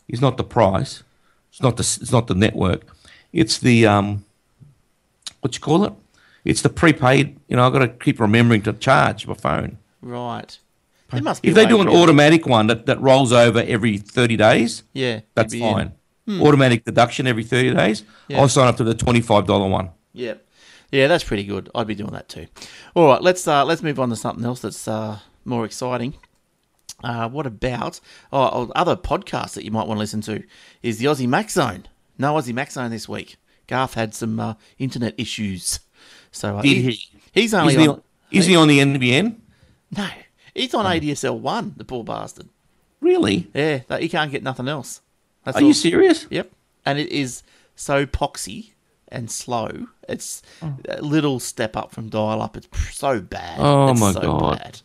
is not the price. It's not the it's not the network. It's the um, what you call it? It's the prepaid. You know, I've got to keep remembering to charge my phone. Right. There must be. If they do an around automatic one that, that rolls over every thirty days, yeah, that's you'd be in. fine. Automatic deduction every thirty days. Yeah. I'll sign up to the twenty five dollar one. Yeah, yeah, that's pretty good. I'd be doing that too. All right, let's uh, let's move on to something else that's uh, more exciting. Uh, what about oh, oh, other podcasts that you might want to listen to? Is the Aussie Mac Zone? No Aussie Mac Zone this week. Garth had some uh, internet issues, so uh, Did he? He's only Is he, on, is he on the NBN? no, he's on ADSL one. The poor bastard. Really? Yeah, that- he can't get nothing else. That's Are all. you serious? Yep. And it is so poxy and slow. It's a little step up from dial up. It's so bad. Oh, It's my so God. Bad.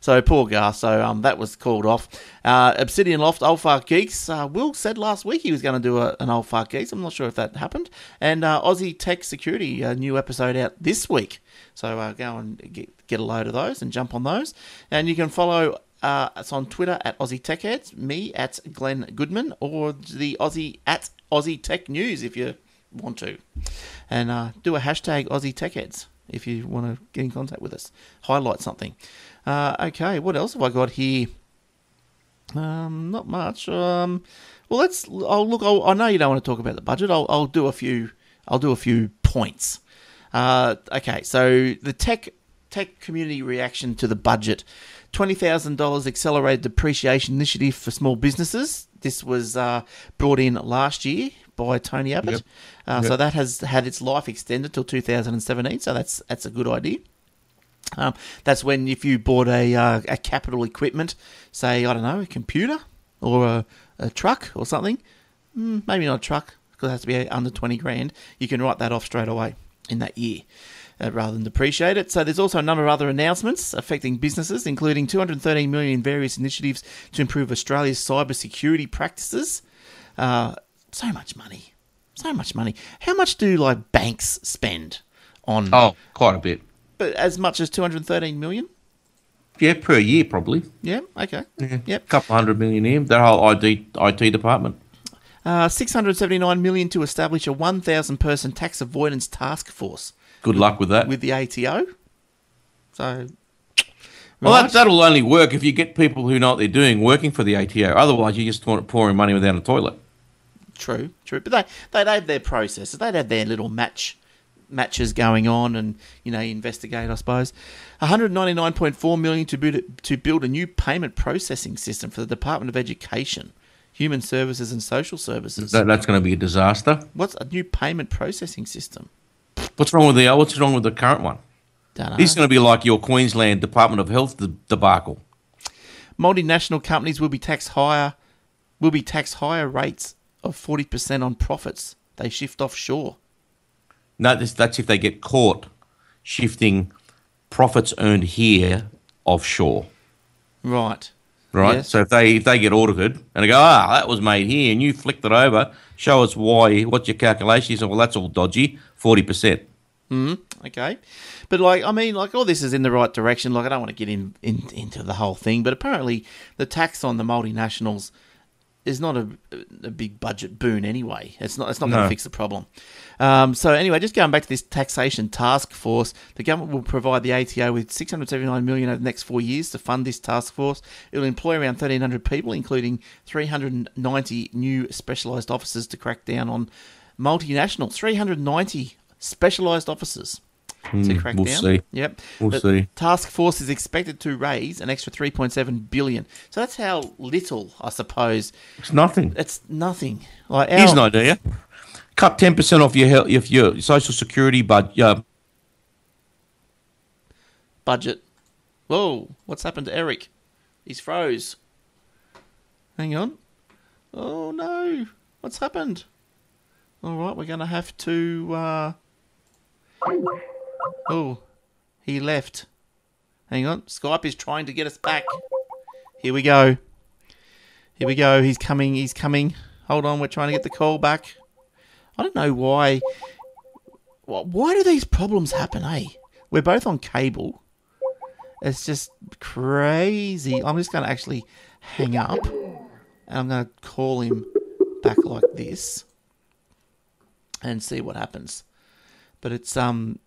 So poor Gar. So um, that was called off. Uh, Obsidian Loft, Old Fart Geeks. Uh, Will said last week he was going to do a, an Old Fart Geeks. I'm not sure if that happened. And uh, Aussie Tech Security, a new episode out this week. So uh, go and get, get a load of those and jump on those. And you can follow uh, us on Twitter at Aussie Tech Heads, me at Glenn Goodman, or the Aussie at Aussie Tech News if you want to. And uh, do a hashtag Aussie Tech Heads if you want to get in contact with us. Highlight something. Uh, okay, what else have I got here? Um, not much. Um, well, let's. I'll look. I'll, I know you don't want to talk about the budget. I'll, I'll do a few. I'll do a few points. Uh, okay, so the tech tech community reaction to the budget: twenty thousand dollars accelerated depreciation initiative for small businesses. This was uh, brought in last year by Tony Abbott. Yep. Uh, So that has had its life extended till 2017. So that's that's a good idea. Um, that's when if you bought a uh, a capital equipment, say I don't know, a computer or a, a truck or something, mm, maybe not a truck because it has to be under twenty grand. You can write that off straight away in that year. Uh, rather than depreciate it. So there's also a number of other announcements affecting businesses, including 213 million in various initiatives to improve Australia's cyber security practices. Uh, so much money, so much money. How much do like banks spend on? Oh, quite a bit. But as much as 213 million? Yeah, per year probably. Yeah, okay. A Yep. couple hundred million in their whole IT IT department. Uh, 679 million to establish a 1,000 person tax avoidance task force Good luck with that. with the ATO. So, well, right. that, that'll only work if you get people who know what they're doing working for the ATO. Otherwise, you're just pouring money without a toilet. True, true. But they they'd have their processes. They'd have their little match matches going on, and you know investigate. I suppose. One hundred ninety nine point four million to build to build a new payment processing system for the Department of Education, Human Services and Social Services. That, that's going to be a disaster. What's a new payment processing system? What's wrong with the What's wrong with the current one? Don't know. This is going to be like your Queensland Department of Health debacle. Multinational companies will be taxed higher. Will be taxed higher rates of forty percent on profits they shift offshore. No, this, that's if they get caught shifting profits earned here offshore. Right. Right. Yes. So if they if they get audited and they go, ah, that was made here, and you flicked it over, show us why, what your calculation You say, well, that's all dodgy, forty percent. Hmm. Okay, but like I mean, like all this is in the right direction. Like I don't want to get in, in into the whole thing, but apparently the tax on the multinationals is not a, a big budget boon anyway. It's not. It's not going to fix the problem. Um, so anyway, just going back to this taxation task force, the government will provide the ATO with 679 million over the next four years to fund this task force. It will employ around 1,300 people, including 390 new specialised officers to crack down on multinationals. 390 specialised officers to crack we'll down. see. Yep. We'll The see. Task force is expected to raise an extra 3.7 billion. So that's how little, I suppose. It's nothing. It's nothing. Like Here's an idea. cut ten percent off your health, if your social security budget. Uh, Budget. Whoa, what's happened to Eric? He's froze. Hang on. Oh no, what's happened? All right, we're gonna have to. Uh... Oh, he left. Hang on, Skype is trying to get us back. Here we go. Here we go. He's coming. He's coming. Hold on, we're trying to get the call back. I don't know why. Why do these problems happen, eh? We're both on cable. It's just crazy. I'm just going to actually hang up and I'm going to call him back like this and see what happens. But it's um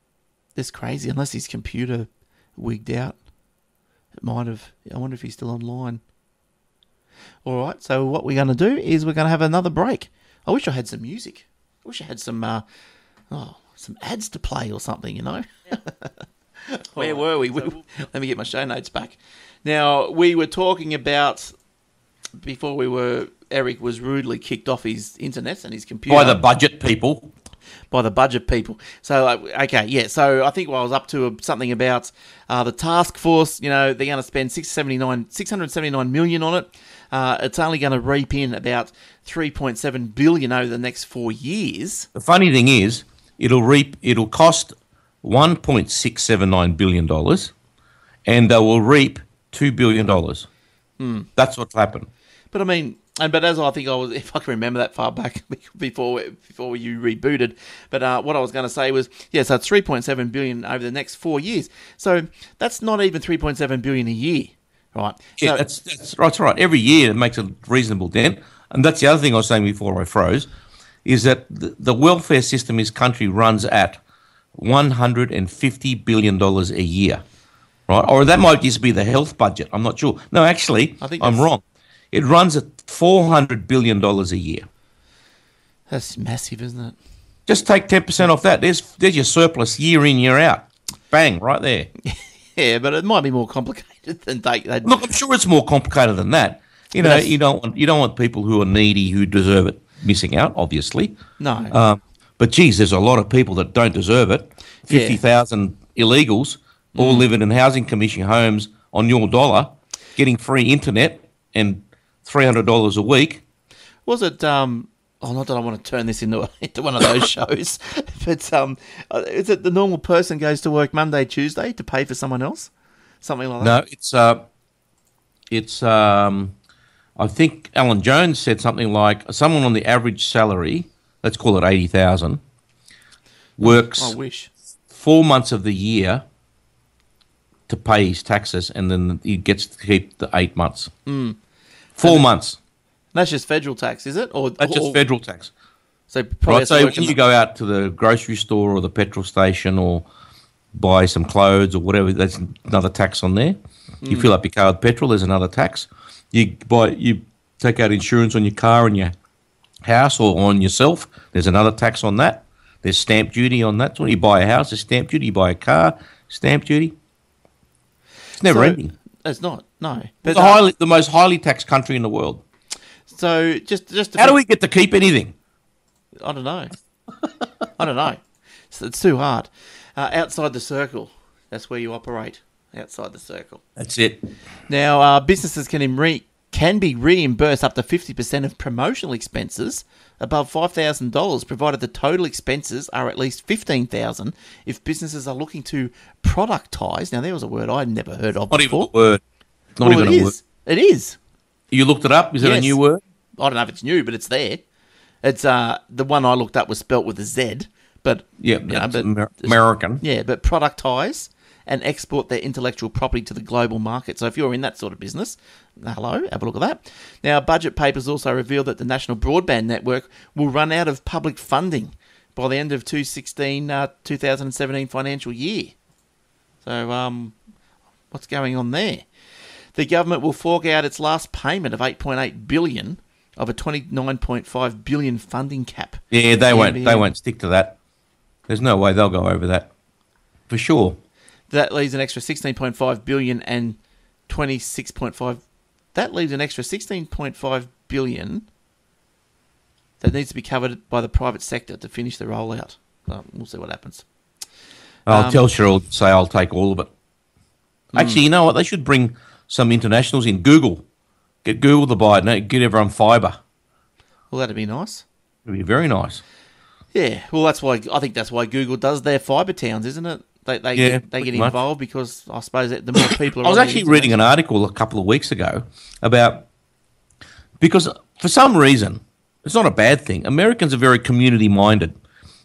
it's crazy unless his computer wigged out. It might have. I wonder if he's still online. All right. So what we're going to do is we're going to have another break. I wish I had some music. I wish I had some uh, oh some ads to play or something. You know. Where were we? we? Let me get my show notes back. Now we were talking about before we were. Eric was rudely kicked off his internet and his computer by the budget people. By the budget people. So, okay, yeah. So I think I was up to uh, something about uh, the task force. You know, they're going to spend 679, 679 million on it. Uh, it's only going to reap in about 3.7 billion over the next four years. The funny thing is, it'll reap. It'll cost one point six seven nine billion dollars, and they will reap two billion dollars. That's what's happened. But I mean, and but as I think I was, if I can remember that far back before before you rebooted. But uh, what I was going to say was, yeah, so it's 3.7 billion over the next four years. So that's not even 3.7 billion a year, right? Yeah, so, that's, that's right. That's right. Every year it makes a reasonable dent, and that's the other thing I was saying before I froze, is that the, the welfare system this country runs at one hundred and fifty billion dollars a year, right? Or that might just be the health budget. I'm not sure. No, actually, I think I'm wrong. It runs at four hundred billion dollars a year. that's massive, isn't it? Just take ten percent off that. There's there's your surplus year in year out. Bang, right there. Yeah, but it might be more complicated than they. they'd- Look, I'm sure it's more complicated than that. You know, you don't want you don't want people who are needy who deserve it missing out. Obviously, no. um, but geez, there's a lot of people that don't deserve it. Yeah. Fifty thousand illegals all living in housing commission homes on your dollar, getting free internet and three hundred dollars a week. Was it? Um, oh, not that I want to turn this into into one of those shows, but um, uh, is it the normal person goes to work Monday, Tuesday to pay for someone else, something like that? No, it's uh, it's um, I think Alan Jones said something like someone on the average salary, let's call it eighty thousand, works. I wish. four months of the year to pay his taxes, and then he gets to keep the eight months. Hmm. Four months. That's just federal tax, is it? Or That's or- just federal tax. So Right. So when you go out to the grocery store or the petrol station or buy some clothes or whatever, there's another tax on there. Hmm. You fill up your car with petrol, there's another tax. You buy, you take out insurance on your car and your house or on yourself. There's another tax on that. There's stamp duty on that. So when you buy a house, there's stamp duty. You buy a car, stamp duty. It's never so- ending. It's not. No. But It's the, highly, the most highly taxed country in the world. so just just to How do we get to keep anything? I don't know. I don't know. It's, it's too hard. Uh, outside the circle, that's where you operate. Outside the circle. That's it. Now, uh, businesses can re- can be reimbursed up to fifty percent of promotional expenses above five thousand dollars, provided the total expenses are at least fifteen thousand. If businesses are looking to productize, now there was a word I'd never heard of Not even before. a word. Not well, even it a word. is. It is. You looked it up? Is it a new word? I don't know if it's new, but it's there. It's uh the one I looked up was spelt with a Z, but Yeah, you know, but American. yeah, but productize and export their intellectual property to the global market. So if you're in that sort of business, hello, have a look at that. Now, budget papers also reveal that the National Broadband Network will run out of public funding by the end of 2016, uh, 2017 financial year. So, um, what's going on there? The government will fork out its last payment of 8.8 billion of a 29.5 billion funding cap. Yeah, they won't. They won't stick to that. There's no way they'll go over that, for sure. That leaves an extra 16.5 billion and 26.5 that leaves an extra 16.5 billion that needs to be covered by the private sector to finish the rollout. So we'll see what happens. I'll Um, tell Cheryl, say I'll take all of it. Actually, you know what? They should bring some internationals in. Google. Get Google to buy it. Get everyone fibre. Well, that'd be nice. It'd be very nice. Yeah, well, that's why I think that's why Google does their fiber towns, isn't it? They they Yeah, get, they get much. involved because I suppose that the more people are I was actually reading an article a couple of weeks ago about because for some reason it's not a bad thing. Americans are very community minded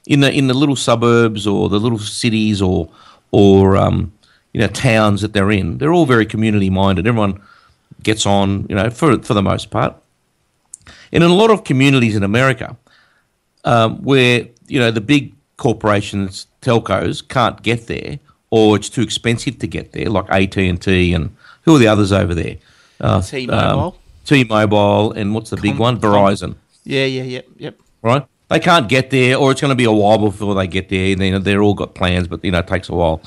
in the in the little suburbs or the little cities or or um, you know towns that they're in. They're all very community minded. Everyone gets on, you know, for for the most part. And in a lot of communities in America, um, where you know the big corporations, telcos can't get there, or it's too expensive to get there, like AT and T and who are the others over there? Uh, T-Mobile. T-Mobile, and what's the big Com- one? Verizon, Yeah, yeah, yep, yep. right? They can't get there, or it's going to be a while before they get there. And, you know, they're all got plans, but you know, it takes a while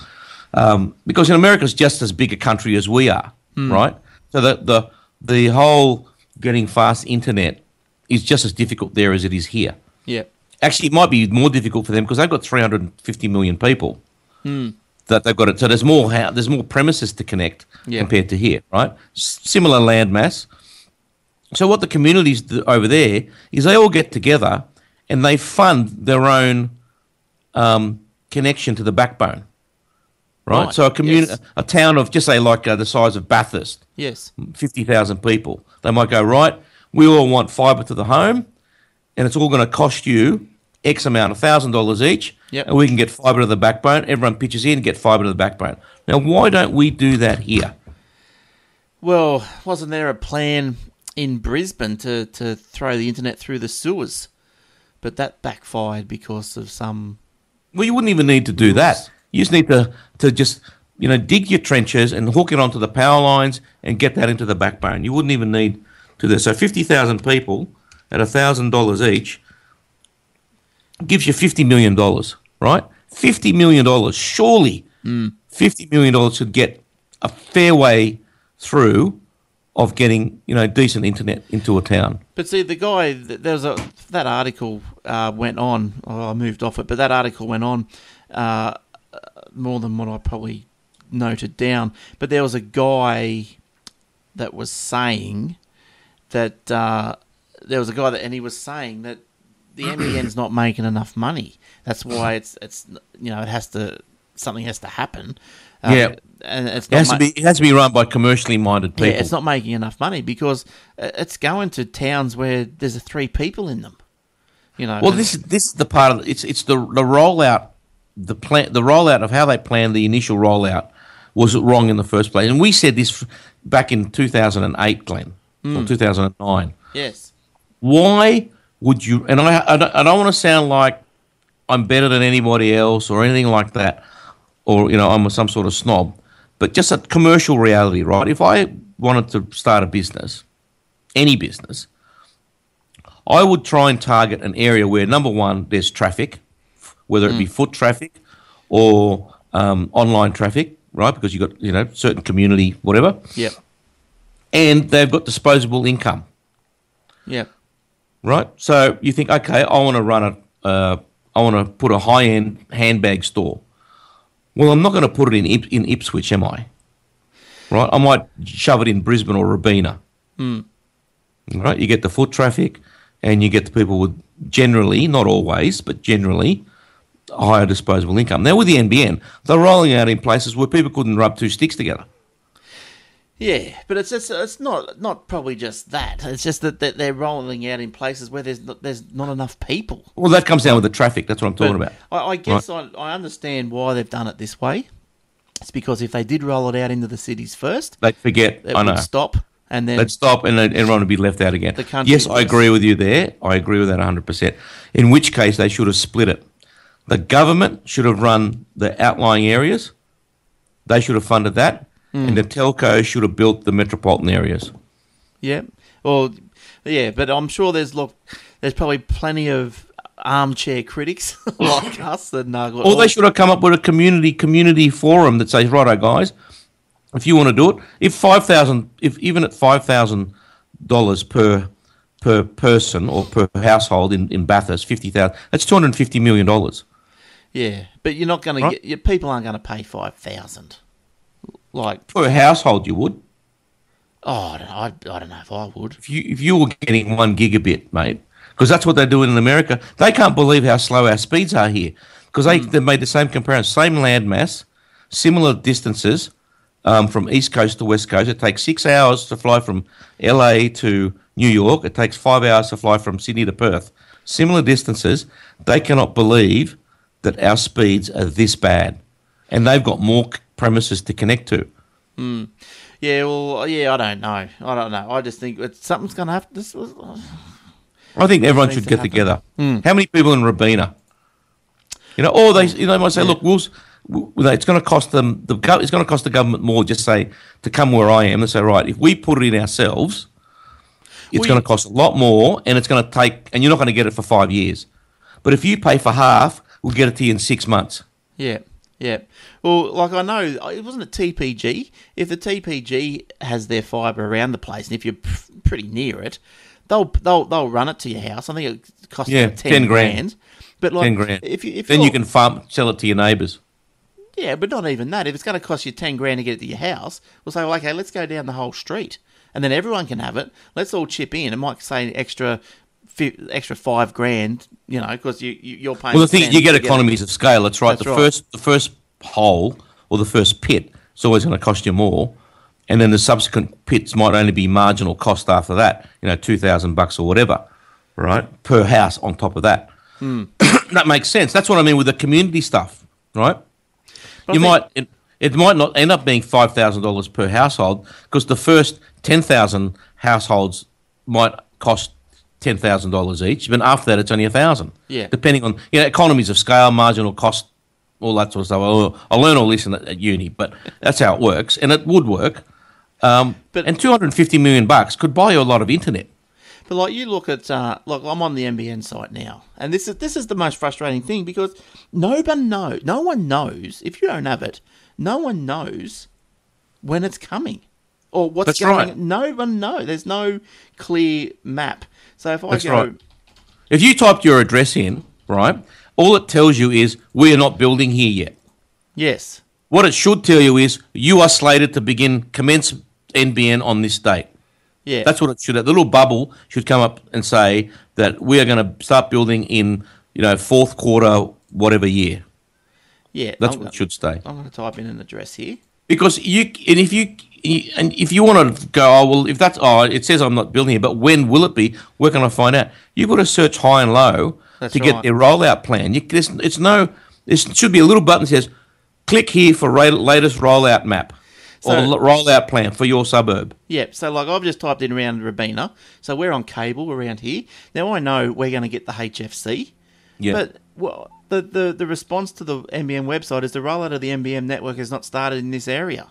um, because in America it's just as big a country as we are, right? So the the the whole getting fast internet is just as difficult there as it is here. Yep. Actually, it might be more difficult for them because they've got 350 million people that they've got it. So there's more hou- there's more premises to connect Yeah. compared to here, right? S- similar land mass. So what the communities do over there is they all get together and they fund their own um, connection to the backbone, right? Right, So a community, yes. a town of just say like uh, the size of Bathurst, Yes. 50,000 people. They might go, right, we all want fibre to the home, and it's all going to cost you X amount, $1,000 each, Yep. and we can get fibre to the backbone. Everyone pitches in, get fibre to the backbone. Now, why don't we do that here? Well, wasn't there a plan in Brisbane to, to throw the internet through the sewers? But that backfired because of some. Well, you wouldn't even need to do that. You just need to, to just, you know, dig your trenches and hook it onto the power lines and get that into the backbone. You wouldn't even need to do So 50,000 people at $1,000 each gives you $50 million, right? $50 million. Surely $50 million should get a fair way through of getting, you know, decent internet into a town. But see, the guy, th- there was a that article uh, went on. Oh, I moved off it, but that article went on uh, uh, more than what I probably noted down. But there was a guy that was saying that uh, there was a guy that, and he was saying that the NBN's not making enough money. That's why it's it's you know it has to something has to happen. Um, Yeah. and it's It has, to be, it has to be run by commercially minded people. yeah, it's not making enough money because uh, it's going to towns where there's a three people in them. You know. Well, this this is the part of it's it's the the rollout, the plan, the rollout of how they planned the initial rollout was wrong in the first place, and we said this back in two thousand and eight, Glenn, or two thousand and nine. yes. Why would you? And I I don't, I don't want to sound like I'm better than anybody else or anything like that, or you know I'm some sort of snob, but just a commercial reality, right? If I wanted to start a business, any business, I would try and target an area where number one there's traffic, whether it be foot traffic or um, online traffic, right? Because you've got you know certain community whatever, Yep. and they've got disposable income Yep. Right? So you think, okay, I want to run a, uh, I want to put a high end handbag store. Well, I'm not going to put it in in Ipswich, am I? Right? I might shove it in Brisbane or Robina. Right? You get the foot traffic, and you get the people with generally, not always, but generally, higher disposable income. Now with the NBN, they're rolling out in places where people couldn't rub two sticks together. Yeah, but it's just, it's not not probably just that. It's just that that they're rolling out in places where there's not, there's not enough people. Well, that comes down with the traffic. That's what I'm talking But about. I, I guess I, I understand why they've done it this way. It's because if they did roll it out into the cities first, They forget. it I know. stop, and then Let's stop and then everyone would be left out again. Yes, I agree with you there. I agree with that 100%. In which case, they should have split it. The government should have run the outlying areas, they should have funded that, Hmm. and the telco should have built the metropolitan areas. Yeah. Well, yeah, but I'm sure there's look, there's probably plenty of armchair critics like us that uh, Or they should have come up with a community community forum that says, righto, guys, if you want to do it, if five thousand, if even at five thousand dollars per per person or per household in, in Bathurst, 50,000. That's $250 million. Yeah, but you're not going Right. to get. Your people aren't going to pay five thousand. Like, for a household, you would. oh, I don't, know, I, I don't know if I would. If you, if you were getting one gigabit, mate, because that's what they're doing in America. They can't believe how slow our speeds are here because they, they made the same comparison, same land mass, similar distances um, from east coast to west coast. It takes six hours to fly from LA to New York. It takes five hours to fly from Sydney to Perth. Similar distances. They cannot believe that our speeds are this bad, and they've got more premises to connect to. Hmm. Yeah, well, yeah, I don't know. I don't know. I just think it's, something's going to have. This was. I think everyone should get happen. together. Hmm. How many people in Robina? You know, or they, you know, they might say, look, we'll, s- w- you know, it's going to cost them. The it's going to cost the government more. Just say to come where I am and say, right, if we put it in ourselves, it's Well, going to cost a lot more, and it's going to take, and you're not going to get it for five years. But if you pay for half, we'll get it to you in six months. Yeah, yeah. Well, like I know, uh, it wasn't a TPG. If the TPG has their fibre around the place, and if you're p- pretty near it, they'll they'll they'll run it to your house. I think it costs Yeah, 10, 10 grand. grand. But like, Ten grand. if you if then you can farm, sell it to your neighbours. yeah, but not even that. If it's going to cost you ten grand to get it to your house, we'll say, well, okay, let's go down the whole street, and then everyone can have it. Let's all chip in. It might say extra. Extra five grand, you know, because you, you you're paying. Well, the thing you get economies of scale. That's right. That's the right. first the first hole or the first pit is always going to cost you more, and then the subsequent pits might only be marginal cost after that. You know, two thousand bucks or whatever, right, per house on top of that. Hmm. that makes sense. That's what I mean with the community stuff, right? But you think- might it, it might not end up being five thousand dollars per household because the first ten thousand households might cost ten thousand dollars each, but after that it's only a thousand. Yeah. depending on you know economies of scale, marginal cost, all that sort of stuff. I'll learn all this in, at uni, but that's how it works, and it would work. Um, But- and two hundred and fifty million bucks could buy you a lot of internet. But like you look at, uh, like I'm on the NBN site now, and this is this is the most frustrating thing because no one knows, no one knows if you don't have it, no one knows when it's coming or what's That's going. right. No one knows. There's no clear map. So if I That's go, right. If you typed your address in, right, all it tells you is we are not building here yet. yes, What it should tell you is you are slated to begin commence NBN on this date. yeah, That's what it should. The little bubble should come up and say that we are going to start building in you know fourth quarter whatever year. yeah. That's I'm what go- it should stay. I'm going to type in an address here. Because you and if you and if you want to go, oh well, if that's oh, it says I'm not building it, but when will it be? Where can I find out? You've got to search high and low That's to get right. their rollout plan. You, it's no. There should be a little button that says, "Click here for ra- latest rollout map or So- l- rollout plan for your suburb." Yeah, so like I've just typed in around Robina, so we're on cable around here. Now I know we're going to get the HFC, Yeah. but well, the, the the response to the NBN website is the rollout of the NBN network has not started in this area.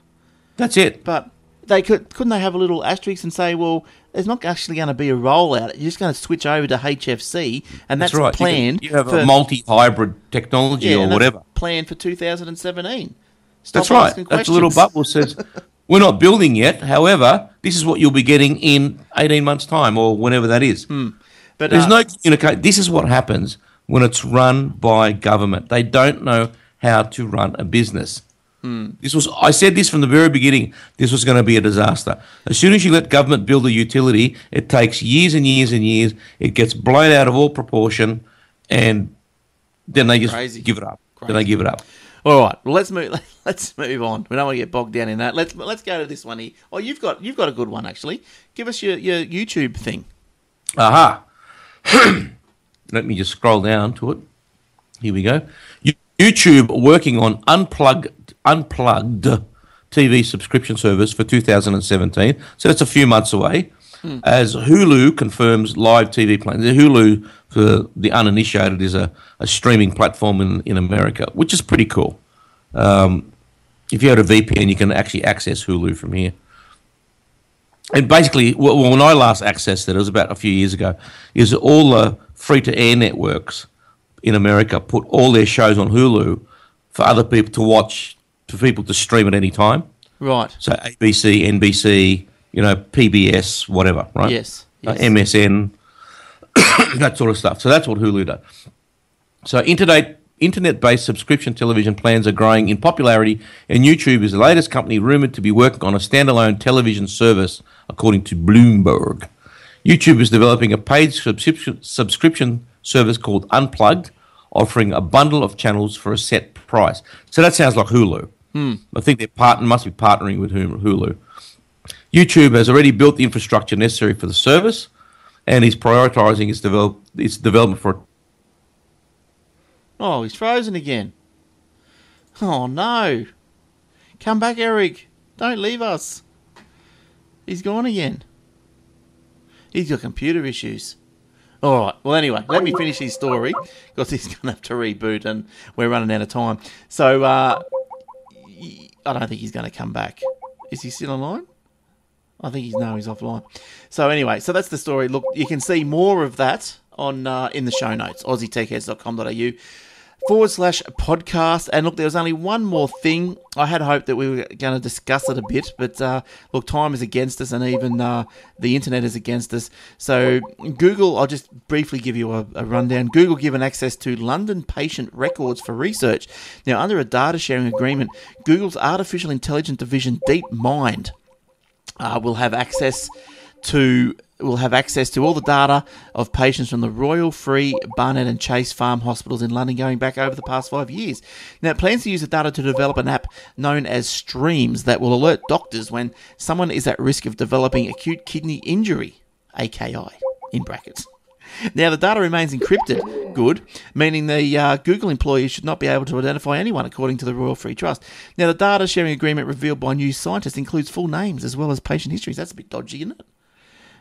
That's it. But they could couldn't they have a little asterisk and say, well, there's not actually going to be a rollout. You're just going to switch over to HFC, and that's, That's right. You can- planned. You, have for, a multi-hybrid technology yeah, or whatever. planned for 2017. Stop That's right. That's a little bubble says we're not building yet. However, this is what you'll be getting in 18 months' time or whenever that is. But There's uh, no communication. This is what happens when it's run by government. They don't know how to run a business. Hmm. This was I said this from the very beginning. This was going to be a disaster. As soon as you let government build a utility, it takes years and years and years. It gets blown out of all proportion, and then they just Crazy. give it up. Then they give it up. All right, well let's move. Let's move on. We don't want to get bogged down in that. Let's let's go to this one here. Oh, you've got you've got a good one actually. Give us your, your YouTube thing. Aha. Let me just scroll down to it. Here we go. YouTube working on unplugged unplugged TV subscription service for 2017. So that's a few months away. As Hulu confirms live TV plans. The Hulu, for the uninitiated, is a, a streaming platform in, in America, which is pretty cool. Um, if you have a VPN, you can actually access Hulu from here and basically, well, when I last accessed it, it was about a few years ago, is all the free to air networks in America put all their shows on Hulu for other people to watch, for people to stream at any time. Right. So ABC, NBC, you know, PBS, whatever, right? Yes, Uh. MSN, that sort of stuff. So that's what Hulu does. So internet internet-based subscription television plans are growing in popularity, and YouTube is the latest company rumored to be working on a standalone television service, according to Bloomberg. YouTube is developing a paid subscription subscription service called Unplugged, offering a bundle of channels for a set price. So that sounds like Hulu. I think they're part must be partnering with Hulu. YouTube has already built the infrastructure necessary for the service, and is prioritizing its, develop, its development for Oh, he's frozen again. Oh no. Come back, Eric. Don't leave us. He's gone again. He's got computer issues. All right. Well, anyway, let me finish his story because he's going to have to reboot and we're running out of time. So, uh, I don't think he's going to come back. Is he still online? I think he's no, he's offline. So anyway, so that's the story. Look, you can see more of that on uh, in the show notes, aussietechheads.com.au forward slash podcast. And look, there was only one more thing. I had hoped that we were going to discuss it a bit, but uh, look, time is against us, and even uh, the internet is against us. So, Google, I'll just briefly give you a, a rundown. Google given access to London patient records for research. Now, under a data sharing agreement, Google's artificial intelligence division, DeepMind, uh, will have access to will have access to all the data of patients from the Royal Free, Barnet and Chase Farm hospitals in London going back over the past five years. Now, it plans to use the data to develop an app known as Streams that will alert doctors when someone is at risk of developing acute kidney injury, AKI, in brackets. Now, the data remains encrypted, good, meaning the uh, Google employees should not be able to identify anyone, according to the Royal Free Trust. Now, the data sharing agreement revealed by new scientists includes full names as well as patient histories. That's a bit dodgy, isn't it?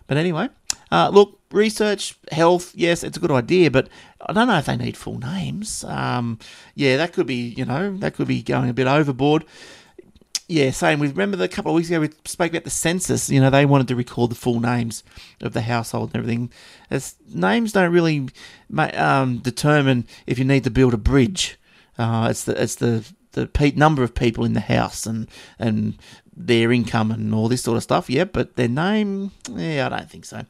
But anyway, uh, look, research, health, yes, it's a good idea, but I don't know if they need full names. Um, yeah, that could be, you know, that could be going a bit overboard. Yeah, same We remember a couple of weeks ago we spoke about the census, you know, they wanted to record the full names of the household and everything. As names don't really um, determine if you need to build a bridge. Uh, it's the, it's the, the number of people in the house and, and their income and all this sort of stuff. Yeah, but their name, yeah, I don't think so.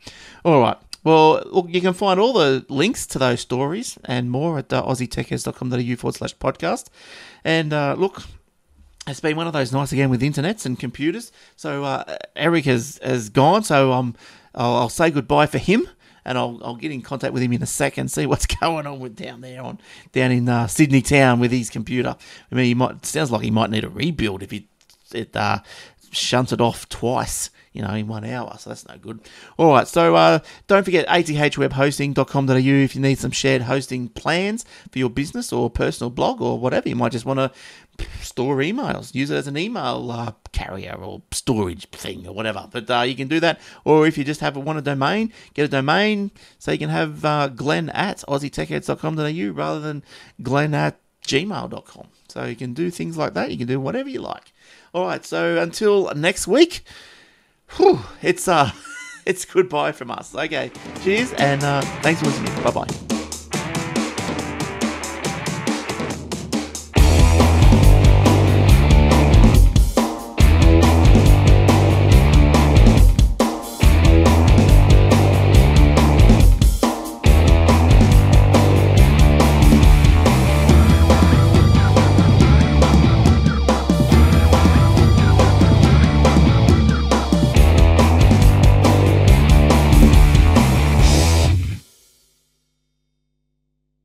All right. Well, look, you can find all the links to those stories and more at uh, aussietechheads.com.au forward slash podcast. And uh, look, it's been one of those nights again with internets and computers. So uh, Eric has, has gone, so um, I'll, I'll say goodbye for him. And I'll, I'll get in contact with him in a second, see what's going on with down there on down in uh, Sydney town with his computer. I mean, he might sounds like he might need a rebuild if he it uh, shunted off twice, you know, in one hour. So that's no good. All right. So uh, don't forget athwebhosting.com.au if you need some shared hosting plans for your business or personal blog or whatever. You might just want to store emails, use it as an email uh, carrier or storage thing or whatever. But uh, you can do that. Or if you just have a, want a domain, get a domain so you can have uh, glenn at aussietechheads.com.au rather than glenn at gmail.com. So you can do things like that. You can do whatever you like. All right. So until next week, whew, it's uh, it's goodbye from us. Okay. Cheers and uh, thanks for listening. Bye bye.